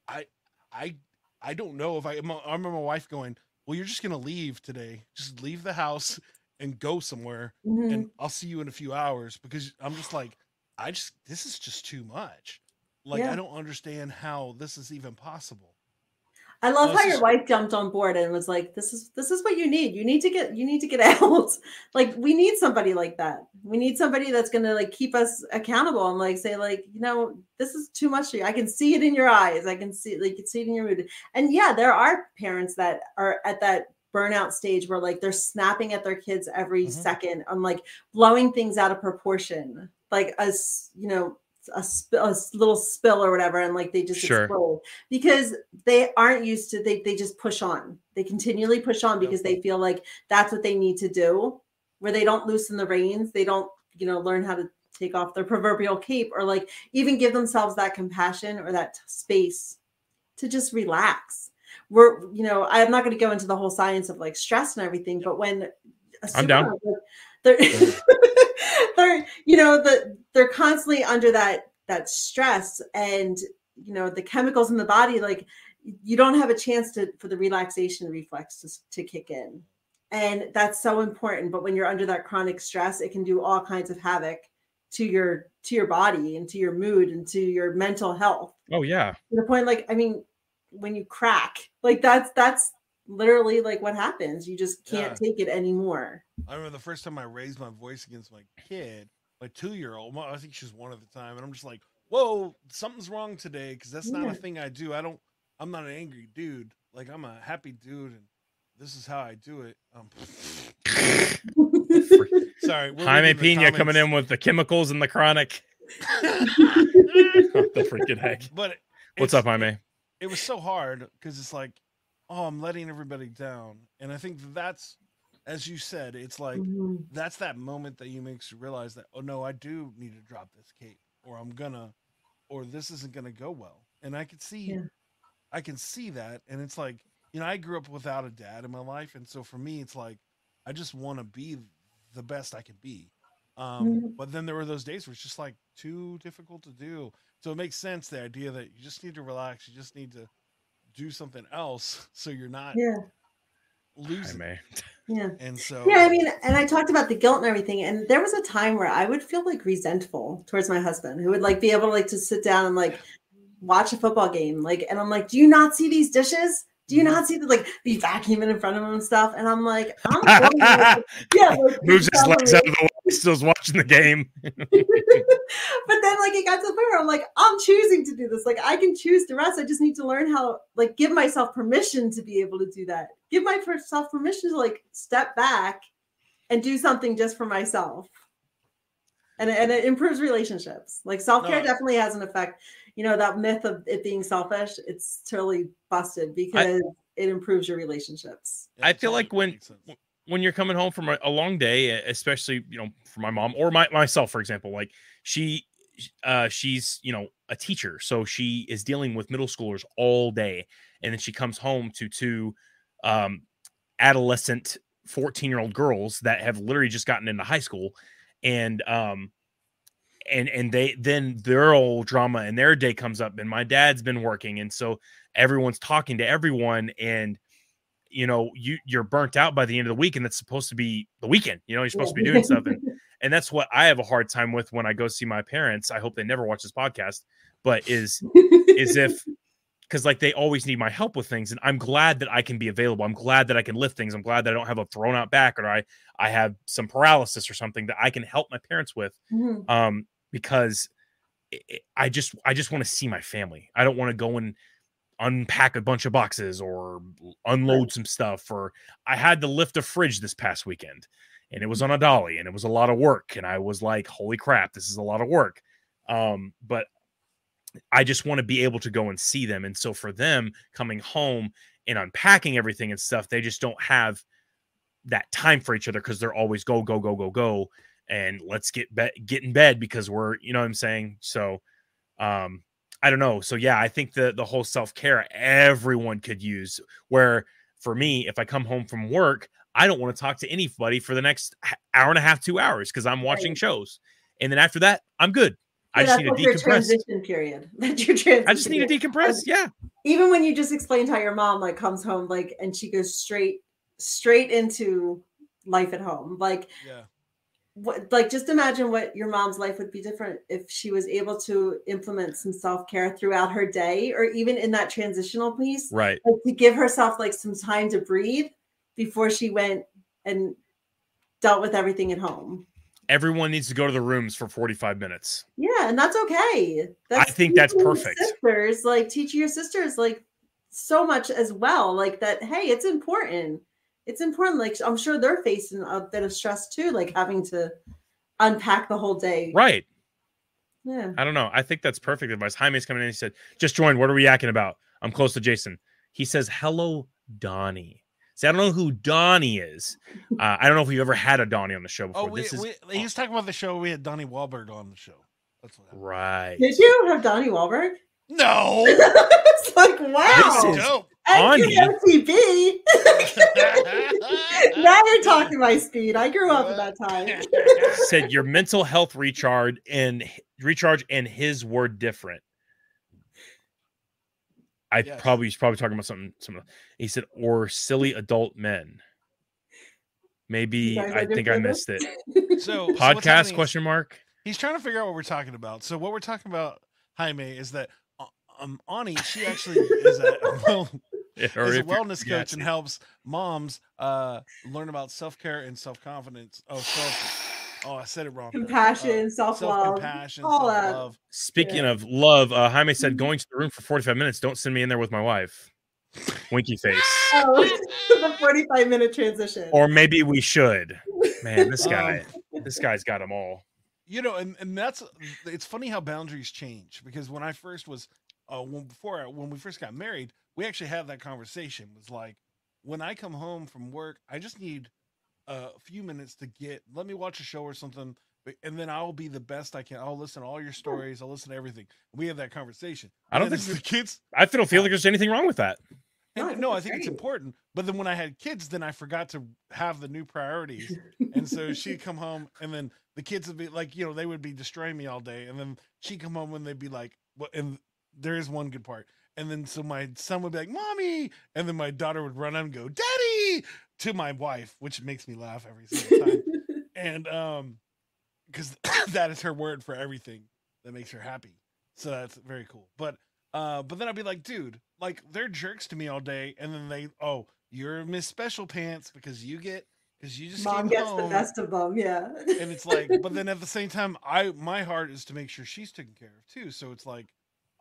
I, I, I don't know if I. I remember my wife going, "Well, you're just gonna leave today. Just leave the house and go somewhere, Mhm. and I'll see you in a few hours." Because I'm just like, I just this is just too much. Like Yeah. I don't understand how this is even possible. I love how your wife jumped on board and was like, "This is this is what you need. You need to get you need to get out. like we need somebody like that. We need somebody that's gonna like keep us accountable and like say like, you know, this is too much for you. I can see it in your eyes. I can see like you can see it in your mood. And yeah, there are parents that are at that burnout stage where like they're snapping at their kids every Mhm. second and like blowing things out of proportion, like us, you know. A, sp- a little spill or whatever, and like they just Sure. explode. Because they aren't used to they they just push on. They continually push on because they feel like that's what they need to do where they don't loosen the reins they don't you know learn how to take off their proverbial cape or like even give themselves that compassion or that t- space to just relax. We're you know i'm not going to go into the whole science of like stress and everything but when a I'm down. supervisor- they're, they're you know the they're constantly under that that stress and you know the chemicals in the body like you don't have a chance to for the relaxation reflex to, to kick in. And that's so important but when you're under that chronic stress it can do all kinds of havoc to your to your body and to your mood and to your mental health. Oh yeah. to the point like i mean when you crack like that's that's literally like what happens you just can't Yeah. take it anymore I remember the first time I raised my voice against my kid, my two year old. I think she's one at the time, and I'm just like, "Whoa, something's wrong today," because that's not Yeah. a thing I do. I don't. I'm not an angry dude. Like I'm a happy dude, and this is how I do it. Um, sorry, we're Jaime reading the Pina coming in with the chemicals and the chronic. the freaking heck. But What's it's- up, Jaime? It was so hard because it's like, oh, I'm letting everybody down, and I think that's as you said, it's like Mhm. that's that moment that you makes you realize that oh no, I do need to drop this cape, or I'm gonna, or this isn't gonna go well. And I can see, Yeah. I can see that, and it's like you know I grew up without a dad in my life, and so for me it's like I just want to be the best I can be. Um, Mhm. But then there were those days where it's just like too difficult to do. So it makes sense the idea that you just need to relax, you just need to do something else so you're not Yeah. I losing. Yeah. And so Yeah, I mean, and I talked about the guilt and everything, and there was a time where I would feel like resentful towards my husband, who would like be able to like to sit down and like watch a football game, like, and I'm like, do you not see these dishes? Do you Mhm. not see the like be vacuuming in front of him and stuff? And I'm like, I'm going with- yeah, like, Moves his legs out of the way, still's watching the game. but then like it got to the point where I'm like, I'm choosing to do this. Like I can choose to rest. I just need to learn how like give myself permission to be able to do that. Give myself permission to like step back and do something just for myself. And, it- and it improves relationships. Like self-care No. definitely has an effect. You know, that myth of it being selfish, it's totally busted because it improves your relationships. I feel like when- sense. When you're coming home from a, a long day, especially you know for my mom or my myself, for example, like she, uh, she's you know a teacher, so she is dealing with middle schoolers all day, and then she comes home to two um, adolescent 14 year old girls that have literally just gotten into high school, and um, and and they then their old drama and their day comes up, and my dad's been working, and so everyone's talking to everyone, and you know you you're burnt out by the end of the week and that's supposed to be the weekend you know you're supposed to be doing stuff and and that's what i have a hard time with when i go see my parents i hope they never watch this podcast but is is if because like they always need my help with things and i'm glad that i can be available i'm glad that i can lift things i'm glad that i don't have a thrown out back or i i have some paralysis or something that i can help my parents with Mhm. um because i I just i just want to see my family i don't want to go and unpack a bunch of boxes or unload some stuff or i had to lift a fridge this past weekend and it was on a dolly and it was a lot of work and i was like holy crap this is a lot of work. Um but i just want to be able to go and see them and so for them coming home and unpacking everything and stuff they just don't have that time for each other because they're always go go go go go and let's get be- get in bed because we're you know what i'm saying? So um i don't know so yeah i think the the whole self-care everyone could use where for me if i come home from work i don't want to talk to anybody for the next hour and a half two hours because i'm watching Right. shows and then after that i'm good i just need to like your decompress transition period. That's your transition. i just need to period. decompress yeah even when you just explained how your mom like comes home like and she goes straight straight into life at home like yeah. What like just imagine what your mom's life would be different if she was able to implement some self-care throughout her day or even in that transitional piece right. like to give herself like some time to breathe before she went and dealt with everything at home. Everyone needs to go to the rooms for 45 minutes. Yeah and that's okay. That's I think that's perfect. sisters like teaching your sisters like so much as well like that hey it's important it's important like i'm sure they're facing a bit of stress too like having to unpack the whole day right yeah I don't know. I think that's perfect advice. Jaime's coming in. He said, "Just joined. What are we yakking about?" I'm close to Jason. He says, "Hello, Donnie." See, I don't know who Donnie is. Uh, I don't know if we've ever had a Donnie on the show before. Oh, we, this is we, he was talking about the show. We had Donnie Wahlberg on the show. That's what happened. right. did you have donnie Wahlberg? No, it's like wow This is- dope. and Donnie. QMTV. now you're talking my speed i grew up at that time Said your mental health recharge and recharge and his were different. I Yes. probably he's probably talking about something. Something. He said, or silly adult men. Maybe I think I missed it. So, so Podcast happening is question mark. He's trying to figure out what we're talking about. So what we're talking about, Jaime, is that uh, um Ani, she actually is a well, Or is a if you're- wellness yeah, coach and helps moms uh learn about self care and self confidence. Oh, self. Oh, I said it wrong. Compassion, self-love, compassion, all self that. love. Speaking of love, uh, Jaime said Mhm. going to the room for 45 minutes. Don't send me in there with my wife. Winky face. oh the 45 minute transition Or maybe we should. Man, this Um, guy, this guy's got them all. you know and, and that's it's funny how boundaries change because when i first was uh when before when we first got married we actually had that conversation it was like when i come home from work i just need a few minutes to get let me watch a show or something and then I'll be the best I can. I'll listen to all your hmm. stories. I'll listen to everything. We have that conversation. I don't And think as the kids. I don't feel like there's anything wrong with that. No, I And think no, I that's think it's important. But then when I had kids, then I forgot to have the new priorities. And so she'd come home, and then the kids would be like, you know, they would be destroying me all day. And then she'd come home and they'd be like, "What?" And there is one good part. And then so my son would be like, "Mommy," and then my daughter would run out and go, "Daddy," to my wife, which makes me laugh every single time. and um, because that is her word for everything that makes her happy. So that's very cool. But uh, but then I'd be like, dude, like they're jerks to me all day, and then they, oh, you're Miss Special Pants because you get because you just Mom gets home the best of them. Yeah. and it's like but then at the same time i my heart is to make sure she's taken care of too so it's like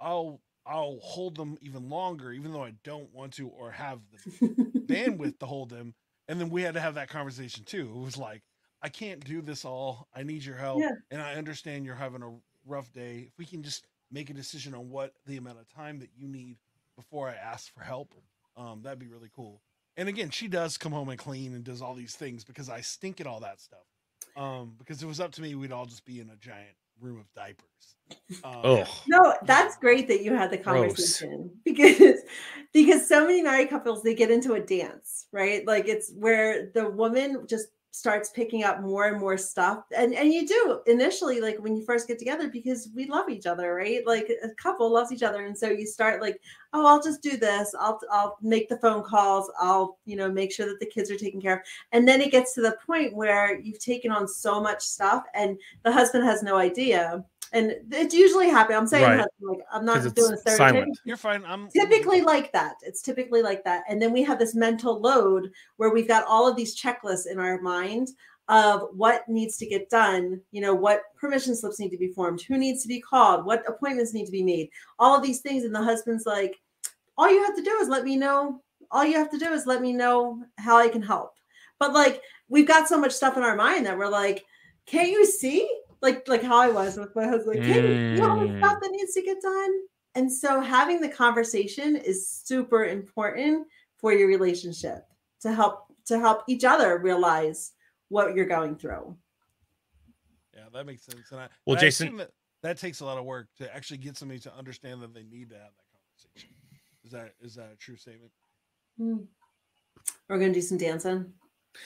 i'll i'll hold them even longer even though i don't want to or have the bandwidth to hold them. And then we had to have that conversation too. It was like i can't do this all. I need your help. Yeah. and i understand you're having a rough day. If we can just make a decision on what the amount of time that you need before i ask for help um, that'd be really cool. And again she does come home and clean and does all these things because i stink at all that stuff um, because it was up to me, we'd all just be in a giant room of diapers. Um, Oh, No, that's great that you had the Gross. conversation because because so many married couples they get into a dance, right? Like it's where the woman just starts picking up more and more stuff. And and you do initially like when you first get together because we love each other right? Like a couple loves each other. And so you start like oh i'll just do this. I'll i'll make the phone calls. I'll you know make sure that the kids are taken care of. And then it gets to the point where you've taken on so much stuff and the husband has no idea and it's usually happy i'm saying Right. husband, like i'm not it's doing a stereotype silent. You're fine. I'm typically like that. It's typically like that. And then we have this mental load where we've got all of these checklists in our mind of what needs to get done, you know, what permission slips need to be formed, who needs to be called, what appointments need to be made, all of these things. And the husband's like, all you have to do is let me know. All you have to do is let me know how I can help. But like, we've got so much stuff in our mind that we're like, can't you see? Like, like how I was with my husband. Like, can't you know all the Mm. stuff that needs to get done? And so having the conversation is super important for your relationship to help to help each other realize what you're going through. Yeah, that makes sense. And I, Well, and Jason- assume that, that takes a lot of work to actually get somebody to understand that they need to have that conversation. Is that is that a true statement? We're gonna do some dancing.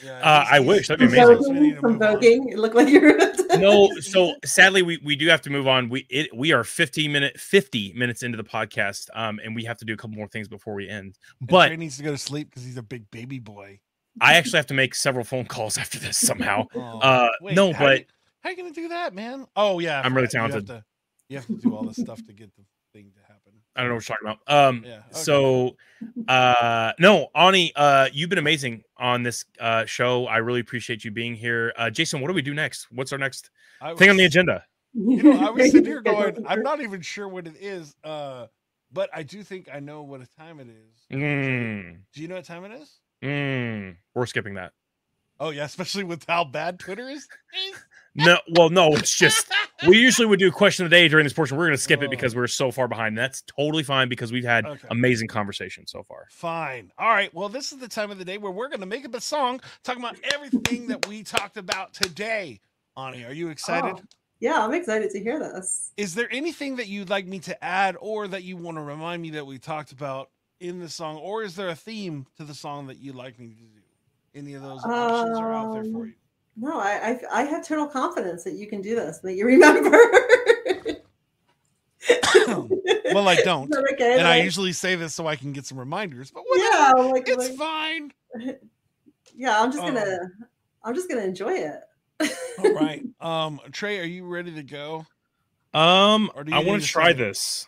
Yeah. Uh, I wish, that'd be amazing. we need Voguing, to some move on. voguing. It looked like you're no. So sadly, we we do have to move on. We it we are 15 minute 50 minutes into the podcast, um, and we have to do a couple more things before we end. But Trey needs to go to sleep because he's a big baby boy. I actually have to make several phone calls after this somehow. Oh, Uh, no, how but- you- how you gonna do that, man? Oh yeah, I I'm really forgot. You have talented. to- You have to do all this stuff to get the thing to happen. I don't know what you're talking about. Um, Yeah. okay. So, uh, no, Ani, uh, you've been amazing on this uh show. I really appreciate you being here. Uh, Jason, what do we do next? What's our next I thing on the agenda? You know, I was sitting here going, I'm not even sure what it is, uh, but I do think I know what a time it is. Mm, Do you know what time it is? mm, we're skipping that. Oh yeah, especially with how bad Twitter is. No, well, no, it's just we usually would do a question of the day during this portion. We're going to skip Oh. it because we're so far behind. That's totally fine because we've had Okay. amazing conversation so far. Fine. All right. Well, this is the time of the day where we're going to make up a song talking about everything that we talked about today. Ani, are you excited? Oh, yeah, I'm excited to hear this. Is there anything that you'd like me to add or that you want to remind me that we talked about in the song? Or is there a theme to the song that you'd like me to do? Any of those options are out there for Um, you. No, I, I I have total confidence that you can do this, that you remember. well, I don't. Okay? And I usually say this so I can get some reminders, but whatever. yeah, like, It's like- fine. yeah, I'm just Um, gonna I'm just gonna enjoy it. All right. Um, Trey, are you ready to go? Um, Or do you I want to to try this.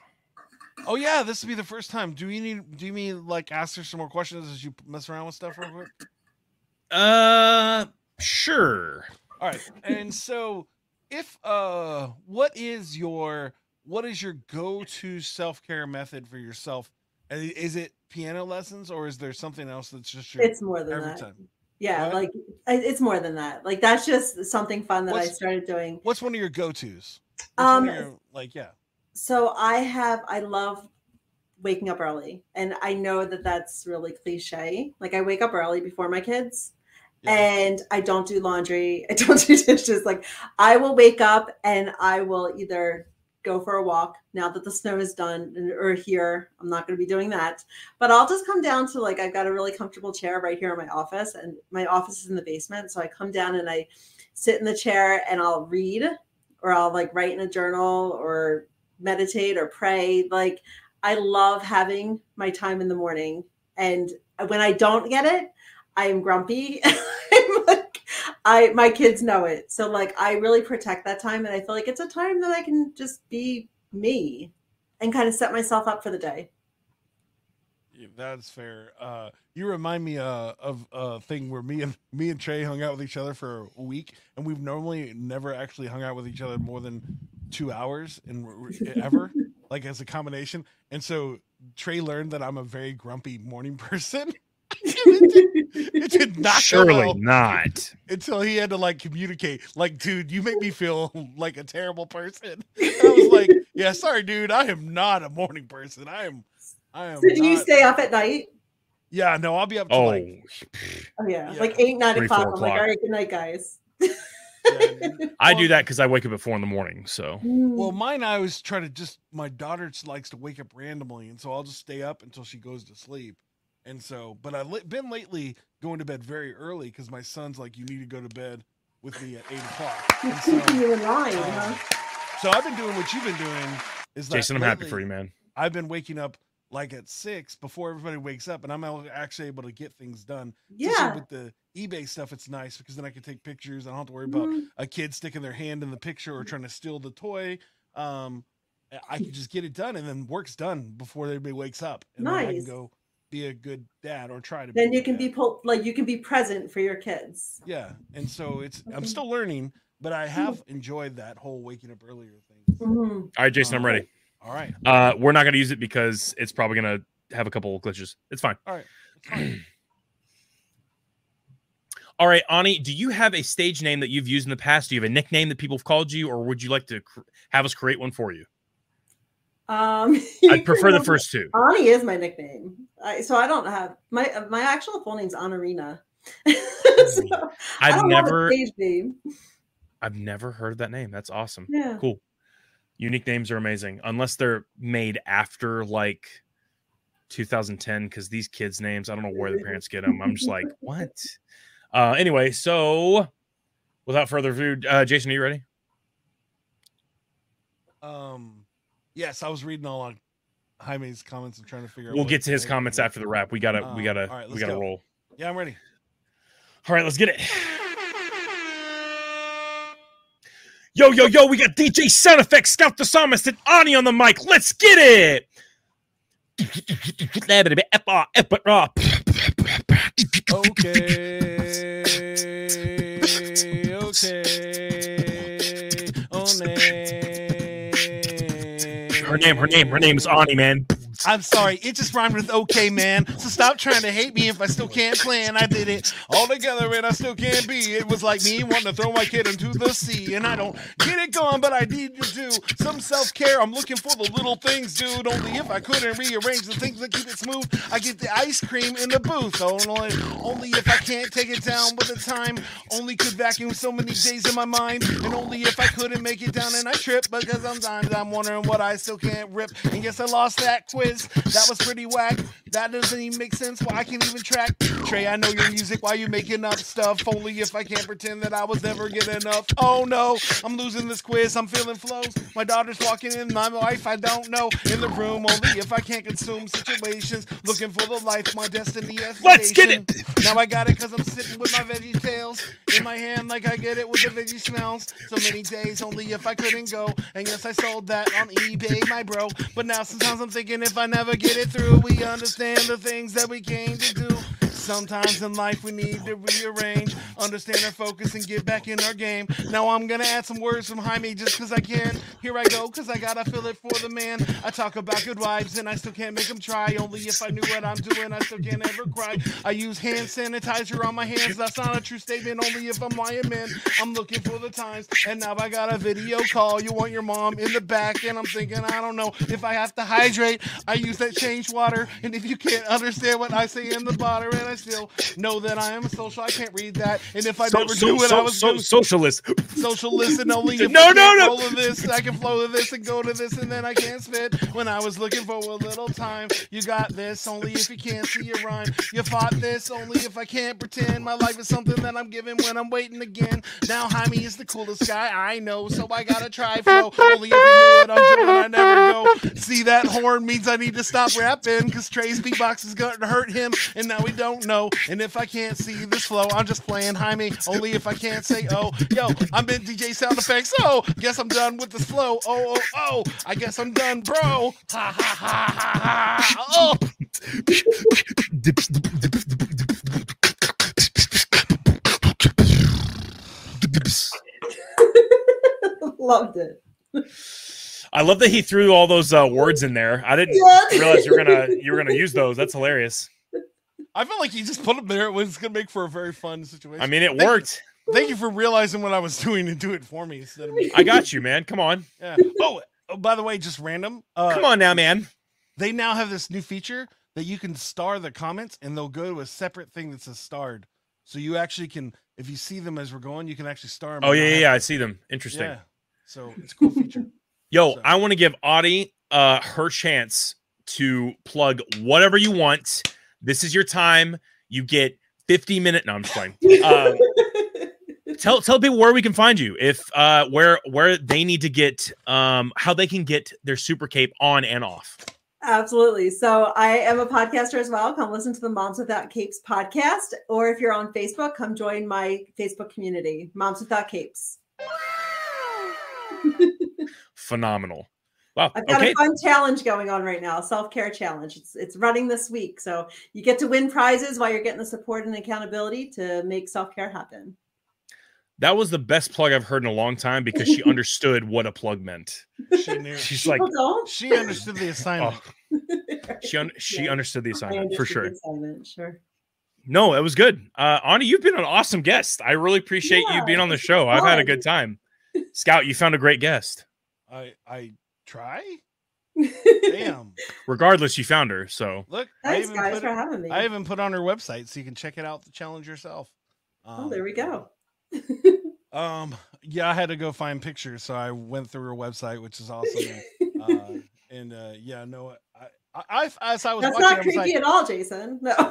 Oh yeah, this will be the first time. Do you need do you mean like ask her some more questions as you mess around with stuff real quick? Uh, sure. All right. And so if uh what is your what is your go-to self-care method for yourself? Is it piano lessons or is there something else that's just your It's more than every that. time? Yeah, What? like it's more than that. Like that's just something fun that I started doing. What's one of your go-tos? What's Um, your, like yeah. So I have I love waking up early, and I know that that's really cliche. Like I wake up early before my kids, and I don't do laundry. I don't do dishes. Like I will wake up and I will either go for a walk now that the snow is done or here. I'm not going to be doing that, but I'll just come down to like I've got a really comfortable chair right here in my office, and my office is in the basement. So I come down and I sit in the chair and I'll read or I'll like write in a journal or meditate or pray. Like I love having my time in the morning. And when I don't get it, I am grumpy. I'm like, I my kids know it. So like I really protect that time and I feel like it's a time that I can just be me and kind of set myself up for the day. Yeah, that's fair. Uh, you remind me uh, of a thing where me and me and Trey hung out with each other for a week, and we've normally never actually hung out with each other more than two hours in ever, like as a combination. And so Trey learned that I'm a very grumpy morning person. it, did, not Surely not. until he had to like communicate. Like, dude, you make me feel like a terrible person. And I was like, yeah, sorry, dude, I am not a morning person. I am. I am. So do you stay up at night? yeah, no, I'll be up to Oh, like Oh yeah, Yeah. like eight, nine Three, o'clock. I'm like, o'clock. all right, good night, guys. Yeah. I do that because I wake up at four in the morning. So mm. Well, mine, I always try to just. My daughter likes to wake up randomly, and so I'll just stay up until she goes to sleep. And so, but I've li- been lately going to bed very early because my son's like, "You need to go to bed with me at eight o'clock." And so, you in line, um, huh? so I've been doing what you've been doing. Is that Jason, I'm happy for you, man. I've been waking up like at six before everybody wakes up, and I'm actually able to get things done. Especially Yeah. with the eBay stuff, it's nice because then I can take pictures. I don't have to worry about Mhm. a kid sticking their hand in the picture or trying to steal the toy. Um, I- I can just get it done, and then work's done before everybody wakes up, and then I Nice. can go be a good dad or try to. Then be you can good be dad. po- like you can be present for your kids. yeah. And so it's I'm still learning, but I have enjoyed that whole waking up earlier thing. Mhm. All right, Jason, I'm ready. All right, Uh, we're not going to use it because it's probably going to have a couple of glitches. It's fine. all right. It's fine. All right, Ani, do you have a stage name that you've used in the past? Do you have a nickname that people have called you, or would you like to cr- have us create one for you? Um, I'd prefer the first two. Ani is my nickname, I, so I don't have my uh, my actual full name's Anarina. so, I I've don't have a never, stage name. I've never heard that name. That's awesome. Yeah. Cool. Unique names are amazing, unless they're made after like 2010. Because these kids' names, I don't know where the parents get them. I'm just like, what? Uh, anyway, so without further ado, uh, Jason, are you ready? Um, yes, I was reading all on Jaime's comments and trying to figure out. We'll get to his comments after the wrap. We gotta, we Um, gotta, right, we gotta go. roll. Yeah, I'm ready. All right, let's get it. Yo, yo, yo, we got DJ Sound Effects, Scout the Psalmist, and Ani on the mic. Let's get it. Okay. Okay. Oh, name. Her name, her name, her name is Ani, man. I'm sorry, it just rhymed with okay, man. So stop trying to hate me if I still can't plan. I did it all together and I still can't be. It was like me wanting to throw my kid into the sea. And I don't get it going, but I need to do some self care. I'm looking for the little things, dude. Only if I couldn't rearrange the things that keep it smooth, I get the ice cream in the booth. Only, only if I can't take it down with the time. Only could vacuum so many days in my mind. And only if I couldn't make it down and I trip. Because sometimes I'm wondering what I still can't rip. And guess I lost that quiz. That was pretty whack. That doesn't even make sense why I can't even track. Trey, I know your music while you making up stuff. Only if I can't pretend that I was never good enough. Oh no, I'm losing this quiz. I'm feeling flows. My daughter's walking in. My wife, I don't know. In the room, only if I can't consume situations. Looking for the life, my destiny. Let's get it. Now I got it because I'm sitting with my veggie tails in my hand like I get it with the veggie smells. So many days, only if I couldn't go. And yes, I sold that on eBay, my bro. But now sometimes I'm thinking if I never get it through, we understand the things that we came to do. Sometimes in life we need to rearrange, understand our focus and get back in our game. Now I'm gonna add some words from Jaime just cause I can. Here I go, cause I gotta feel it for the man. I talk about good vibes and I still can't make them try. Only if I knew what I'm doing, I still can't ever cry. I use hand sanitizer on my hands. That's not a true statement, only if I'm lying, man. I'm looking for the times, and now I got a video call. You want your mom in the back, and I'm thinking, I don't know if I have to hydrate. I use that change water, and if you can't understand what I say in the bottle, and I still know that I am a social, I can't read that. And if I So- never so- do what so- I was so- gonna socialist. socialist and only if No, I no, no. roll of this, I can flow to this and go to this, and then I can't spit. When I was looking for a little time, you got this only if you can't see your rhyme. You fought this only if I can't pretend. My life is something that I'm giving when I'm waiting again. Now Jaime is the coolest guy I know, so I gotta try flow. Only if you knew what I'm doing, I never go. See that horn means I need to stop rapping, cause Trey's beatbox is gonna hurt him, and now we don't know. And if I can't see this flow, I'm just playing Jaime. Only if I can't say oh, yo, I'm in DJ sound effects. Oh, guess I'm done with this flow. Oh, oh, oh, I guess I'm done, bro. Ha ha ha ha ha. Oh. Loved it. I love that he threw all those uh, words in there. I didn't Yeah. realize you were gonna you were gonna use those. That's hilarious. I felt like he just put him there. It was gonna make for a very fun situation. I mean, it Thank- worked. Thank you for realizing what I was doing and do it for me instead of me. I got you, man. Come on, Yeah. Oh, oh, by the way, just random. Uh, come on now, man. They now have this new feature that you can star the comments, and they'll go to a separate thing that says starred. So you actually can, if you see them as we're going, you can actually star them. Oh yeah, yeah, yeah. I see them. Interesting. Yeah. So it's a cool feature. Yo, So- I want to give Audie uh her chance to plug whatever you want. This is your time. You get 50 minute. No, I'm just playing. Uh, tell tell people where we can find you. If uh where where they need to get um how they can get their super cape on and off. Absolutely. So I am a podcaster as well. Come listen to the Moms Without Capes podcast. Or if you're on Facebook, come join my Facebook community, Moms Without Capes. Phenomenal. Wow. I've got Okay. a fun challenge going on right now, self-care challenge. It's it's running this week. So you get to win prizes while you're getting the support and accountability to make self-care happen. That was the best plug I've heard in a long time because she understood what a plug meant. She knew. She's like, She understood the assignment. she un- she Yeah. understood the I assignment for sure. assignment, Sure. No, it was good. Uh Ani, you've been an awesome guest. I really appreciate you being on the it's show. I've had a good time. Scout, you found a great guest. I I try. Damn. Regardless, you found her. So Look, I even guys, put for it, having me. I even put on her website so you can check it out. The challenge yourself. oh, there we go. Um, yeah, I had to go find pictures, so I went through her website, which is awesome. uh, and uh, yeah, no, I, I, I as I was That's watching, not creepy like, at all, Jason. No, I'm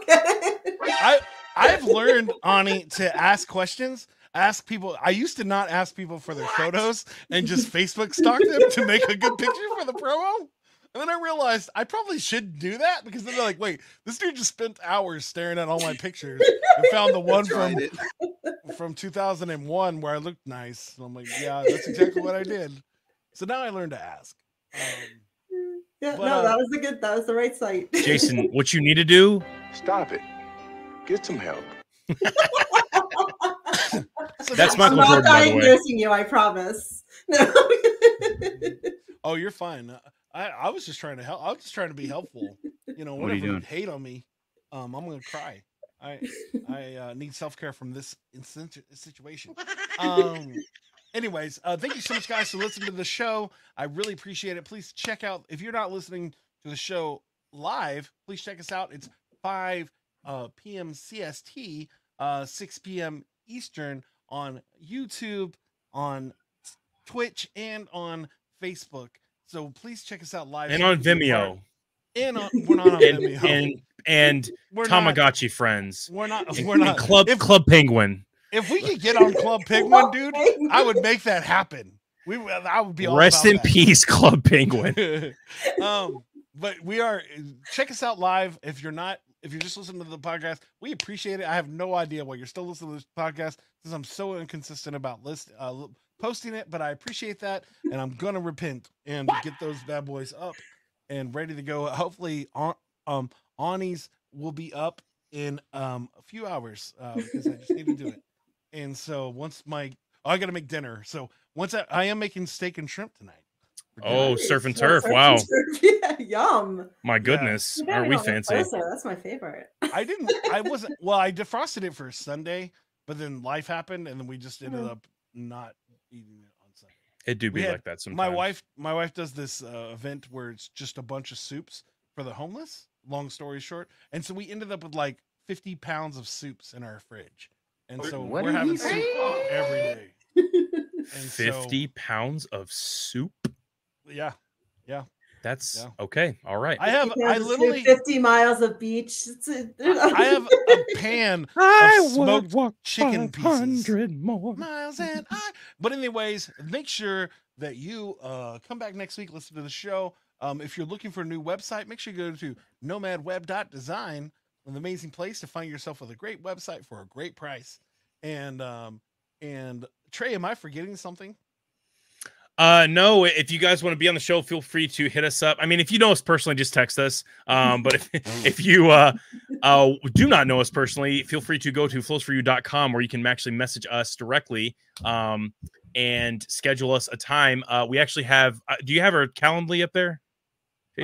kidding. I, I've learned Ani to ask questions. Ask people. I used to not ask people for their photos and just Facebook stalk them to make a good picture for the promo. And then I realized I probably should do that because then they're like, wait, this dude just spent hours staring at all my pictures and found the one from it. from 2001 where I looked nice. And I'm like, yeah, that's exactly what I did. So now I learned to ask. Um, Yeah, But, no, uh, that was the good. That was the right site. Jason, what you need to do Stop it. Get some help. So That's now- Michael I'm not by the diagnosing you. I promise. No. Oh, you're fine. I, I was just trying to help. I was just trying to be helpful. You know, What you you hate on me, um, I'm gonna cry. I I uh, need self care from this instant situation. Um, anyways, uh, thank you so much, guys, for listening to the show. I really appreciate it. Please check out if you're not listening to the show live. Please check us out. It's five uh, p.m. CST, uh, six p.m. Eastern on YouTube, on Twitch, and on Facebook. So please check us out live and on you can be a part- Vimeo And on, we're not on and Vimeo. and, and we're not. Tamagotchi friends. We're not. And, We're not. Club If, Club Penguin. if we could get on Club Penguin, dude, I would make that happen. We, would- I would be all Rest about in that. peace, Club Penguin. um, but we are check us out live. If you're not, if you're just listening to the podcast, we appreciate it. I have no idea why you're still listening to this podcast since I'm so inconsistent about list uh, posting it, but I appreciate that, and I'm gonna repent and get those bad boys up and ready to go. Hopefully, on um Ani's will be up in um a few hours uh, because I just need to do it. And so once my oh, I got to make dinner. So once I, I am making steak and shrimp tonight. For dinner. Oh, Nice. surf and Yeah, turf. surf Wow. and turf. Yeah, yum. My goodness, You gotta are go we fancy? closer. That's my favorite. I didn't. I wasn't. Well, I defrosted it for Sunday, but then life happened, and then we just ended Mhm. up not eating it on Sunday. It do be had- like that sometimes. My wife, my wife does this uh, event where it's just a bunch of soups for the homeless. Long story short, and so we ended up with like fifty pounds of soups in our fridge, and so What we're having soup say? every day. And so- 50 pounds of soup. Yeah, Yeah. That's Yeah. okay. All right. I have. I literally, 50 miles of beach. I have a pan I smoked walk chicken pieces. more. miles and I. But anyways, make sure that you uh, come back next week, listen to the show. Um, if you're looking for a new website, make sure you go to nomadweb.design, an amazing place to find yourself with a great website for a great price. And um, and Trey, am I forgetting something? Uh, no, if you guys want to be on the show, feel free to hit us up. I mean, if you know us personally, just text us. Um, but if, if you uh, uh, do not know us personally, feel free to go to flowsforyou.com where you can actually message us directly um, and schedule us a time. Uh, we actually have, uh, do you have our Calendly up there?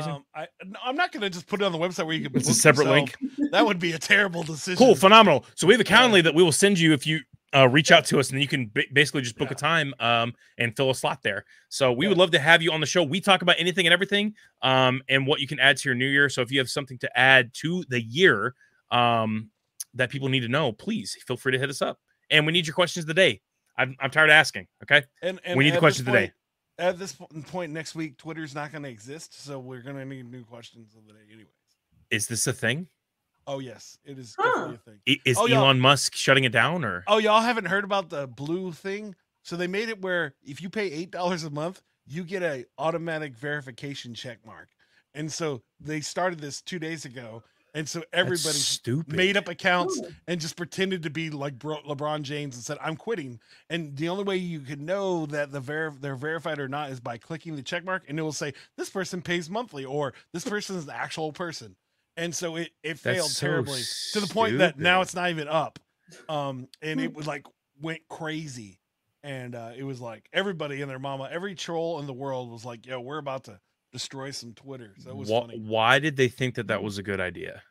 Um, I, no, I'm not going to just put it on the website where you can. it's a separate yourself. link. That would be a terrible decision. Cool, phenomenal. So we have a Yeah. Calendly that we will send you if you uh, reach out to us, and you can ba- basically just book Yeah. a time um, and fill a slot there. So we would love to have you on the show. We talk about anything and everything, um, and what you can add to your new year. So if you have something to add to the year um, that people need to know, please feel free to hit us up. And we need your questions of the day. I'm, I'm tired of asking. Okay, And, and we need the questions of the day. At this point next week, Twitter's not going to exist, so we're going to need new questions of the day, anyways. Is this a thing? Oh yes, it is Huh. definitely a thing. I- Is Oh, Elon Musk shutting it down, or Oh, y'all haven't heard about the blue thing? So they made it where if you pay eight dollars a month, you get a automatic verification check mark. And so they started this two days ago, and so everybody made up accounts Oh. and just pretended to be like Bro- LeBron James and said, "I'm quitting." And the only way you can know that the ver- they're verified or not is by clicking the check mark, and it will say this person pays monthly or this person is the actual person. And so it it That's failed so terribly to the point that now it's not even up. Um, and it was like went crazy, and uh, it was like everybody and their mama, every troll in the world was like, "Yo, we're about to destroy some Twitter." So it was Wha- funny why did they think that that was a good idea?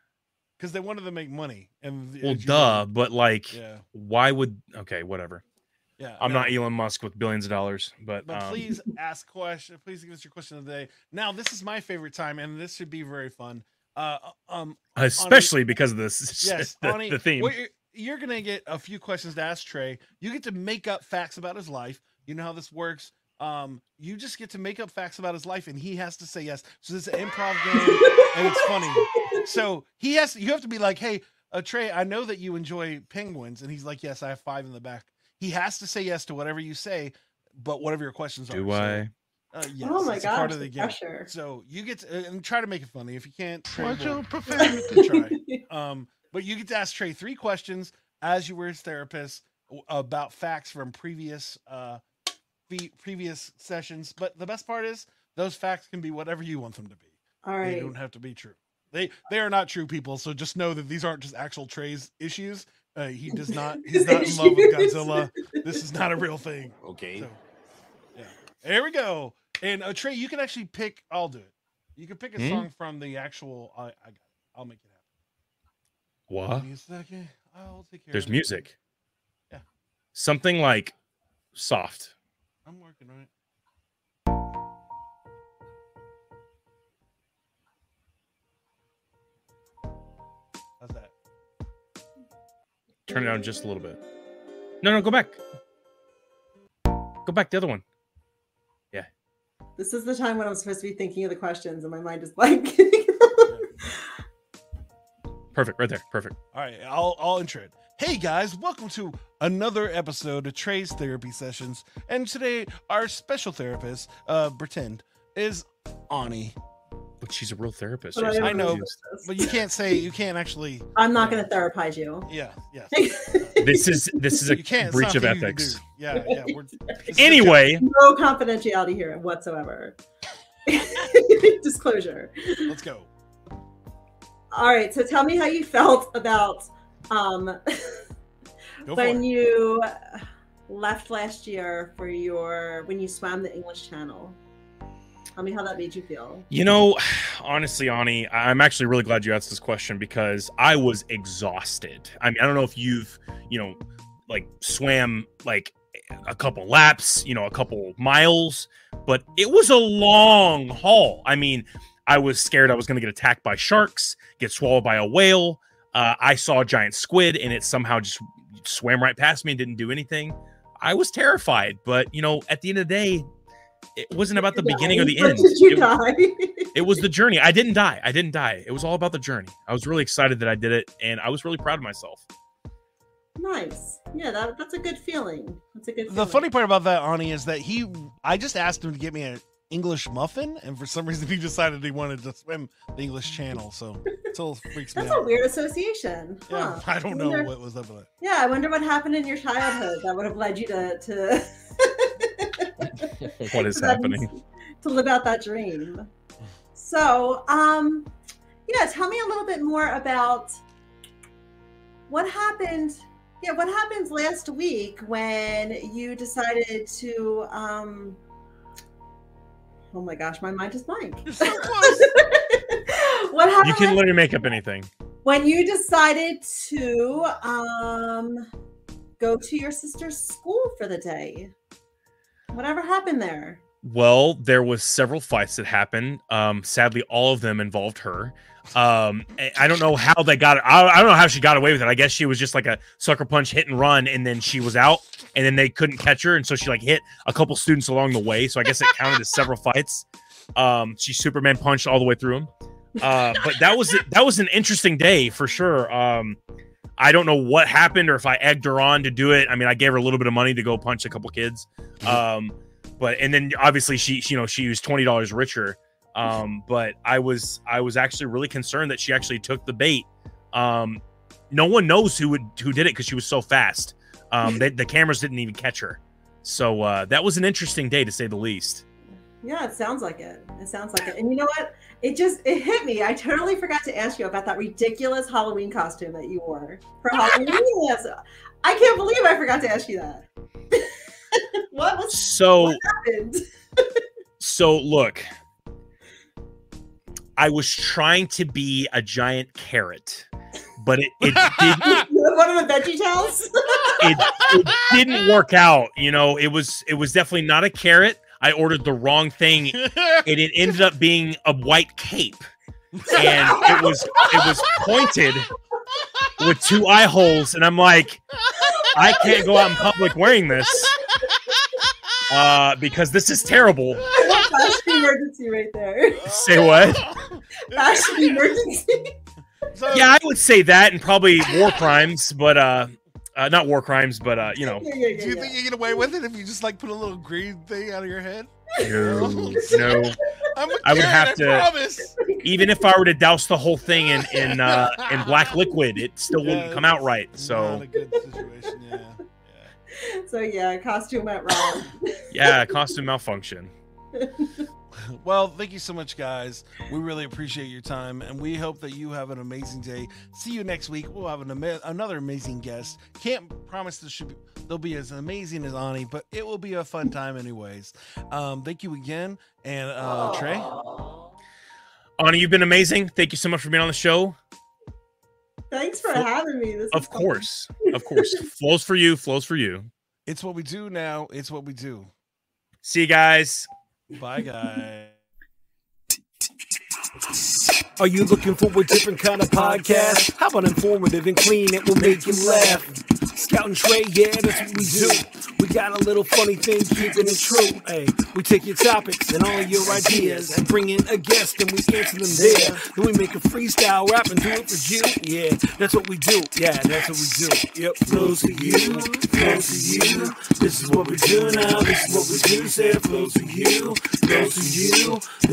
because they wanted to make money. And Well, duh, know- but like, yeah, why would okay, whatever. yeah. I'm no. not Elon Musk with billions of dollars, but, But um, please ask question. Please give us your question of the day. Now, this is my favorite time, and this should be very fun. Uh, um, especially because of this, yes, the, Ani, the theme. what you're, you're gonna get a few questions to ask Trey. You get to make up facts about his life. You know how this works. Um, you just get to make up facts about his life, and he has to say yes. So this is an improv game, and it's funny. So he has. You have to be like, "Hey, uh, Trey, I know that you enjoy penguins," and he's like, "Yes, I have five in the back." He has to say yes to whatever you say, but whatever your questions are. Do So, I? Uh, yes, oh my it's a part of the the game. pressure. So you get to, and try to make it funny. If you can't, Trey Watch will- your profanity. try. Um, but you get to ask Trey three questions as you were his therapist about facts from previous uh fe- previous sessions. But the best part is those facts can be whatever you want them to be. All They don't have to be true. They they are not true people. So just know that these aren't just actual Trey's issues. Uh, he does not. He's not in love with Godzilla. This is not a real thing. Okay. So, yeah. There we go. And uh, Trey, you can actually pick. I'll do it. You can pick a Hmm? song from the actual. I, I got it. I'll make it happen. What? Give second. I'll take care. There's music. Yeah. Something like soft. I'm working on it. How's that? Turn it down just a little bit. No, no, go back. Go back the other one. This is the time when I'm supposed to be thinking of the questions, and my mind is like. Perfect, right there. Perfect. All right, I'll I'll intro it. Hey guys, welcome to another episode of Trey's Therapy Sessions. And today our special therapist, uh pretend, is Ani. But she's a real therapist. But I I know, resist. But you can't say you can't actually I'm not going to therapize you. Yeah, yeah. This is this is a You can't it's breach of nothing you can ethics. Yeah, yeah. We're, this is a Anyway, No confidentiality here whatsoever. Disclosure. let's go. All right. So tell me how you felt about um, when you left last year for your when you swam the English Channel. Tell me how that made you feel. You know, honestly, Ani, I'm actually really glad you asked this question because I was exhausted. I mean, I don't know if you've, you know, like swam like a couple laps, you know, a couple miles, but it was a long haul. I mean, I was scared I was going to get attacked by sharks, get swallowed by a whale. Uh, I saw a giant squid and it somehow just swam right past me and didn't do anything. I was terrified, but you know, at the end of the day, it wasn't about the beginning or the end. Did you It- die? it was the journey. I didn't die. I didn't die. It was all about the journey. I was really excited that I did it, and I was really proud of myself. nice. Yeah, that, that's a good feeling. That's a good. The funny part about that, Ani, is that he. I just asked him to get me an English muffin, and for some reason he decided he wanted to swim the English Channel. So it still freaks me That's a out. weird association. Yeah. I don't know wonder- what was up with it. Yeah, I wonder what happened in your childhood that would have led you to to What is happening? to live out that dream. So, um, yeah, tell me a little bit more about what happened. Yeah, what happened last week when you decided to? Um, oh my gosh, my mind is blank. You're so close. what happened? You can literally make up anything. when you decided to um go to your sister's school for the day whatever happened there Well, there was several fights that happened. Um, sadly, all of them involved her. Um, I- don't know how they got. I, I don't know how she got away with it. I guess she was just like a sucker punch, hit and run, and then she was out, and then they couldn't catch her, and so she like hit a couple students along the way. So I guess it counted as several fights. Um, she Superman punched all the way through them. Uh, but that was that was an interesting day for sure. Um, I don't know what happened or if I egged her on to do it. I mean, I gave her a little bit of money to go punch a couple kids. Um, but and then obviously she, she you know she was twenty dollars richer. Um, but I was I was actually really concerned that she actually took the bait. Um, no one knows who would who did it because she was so fast. Um, they, the cameras didn't even catch her. So uh, that was an interesting day to say the least. Yeah it sounds like it. It sounds like it. And you know what? It just it hit me. I totally forgot to ask you about that ridiculous halloween costume that you wore for halloween. Yes. i can't believe i forgot to ask you that. What was So happened? So look, I was trying to be a giant carrot, but it, it didn't one of the veggie towels? It, it didn't work out. You know, it was it was definitely not a carrot. I ordered the wrong thing, and it ended up being a white cape, and it was it was pointed with two eye holes, and I'm like, I can't go out in public wearing this uh, because this is terrible. fashion emergency right there. Say what? fashion emergency. So, Yeah, I would say that, and probably war crimes, but uh, uh not war crimes, but uh, you know, yeah, yeah, yeah, Do you yeah. think you get away with it if you just like put a little green thing out of your head? no, no. I'm a I would carrot, have I to- promise. even if I were to douse the whole thing in in uh, in black liquid, it still wouldn't come out it's right. Not So a good situation. Yeah. yeah. so yeah costume went wrong yeah, costume malfunction. Well, thank you so much, guys. We really appreciate your time, and we hope that you have an amazing day. See you next week. We'll have an ama- another amazing guest. Can't promise this should be, they'll be as amazing as Ani, but it will be a fun time anyways. Um, thank you again, and uh, Trey. Ani, you've been amazing. Thank you so much for being on the show. thanks for having me this Of course, of course, flows for you, flows for you. It's what we do now. It's what we do. See you guys. Bye, guys. Are you looking for a different kind of podcast? How about informative and clean? It will make you laugh. Scout and Trey, yeah, that's what we do. We got a little funny thing, keeping it true. Hey, we take your topics and all your ideas and bring in a guest and we answer them there. Then we make a freestyle rap and do it for you. Yeah, that's what we do. Yeah, that's what we do. Yep, flows to you, flows to you. This is what we do now. This is what we do. Say it flows to you, flows to you. This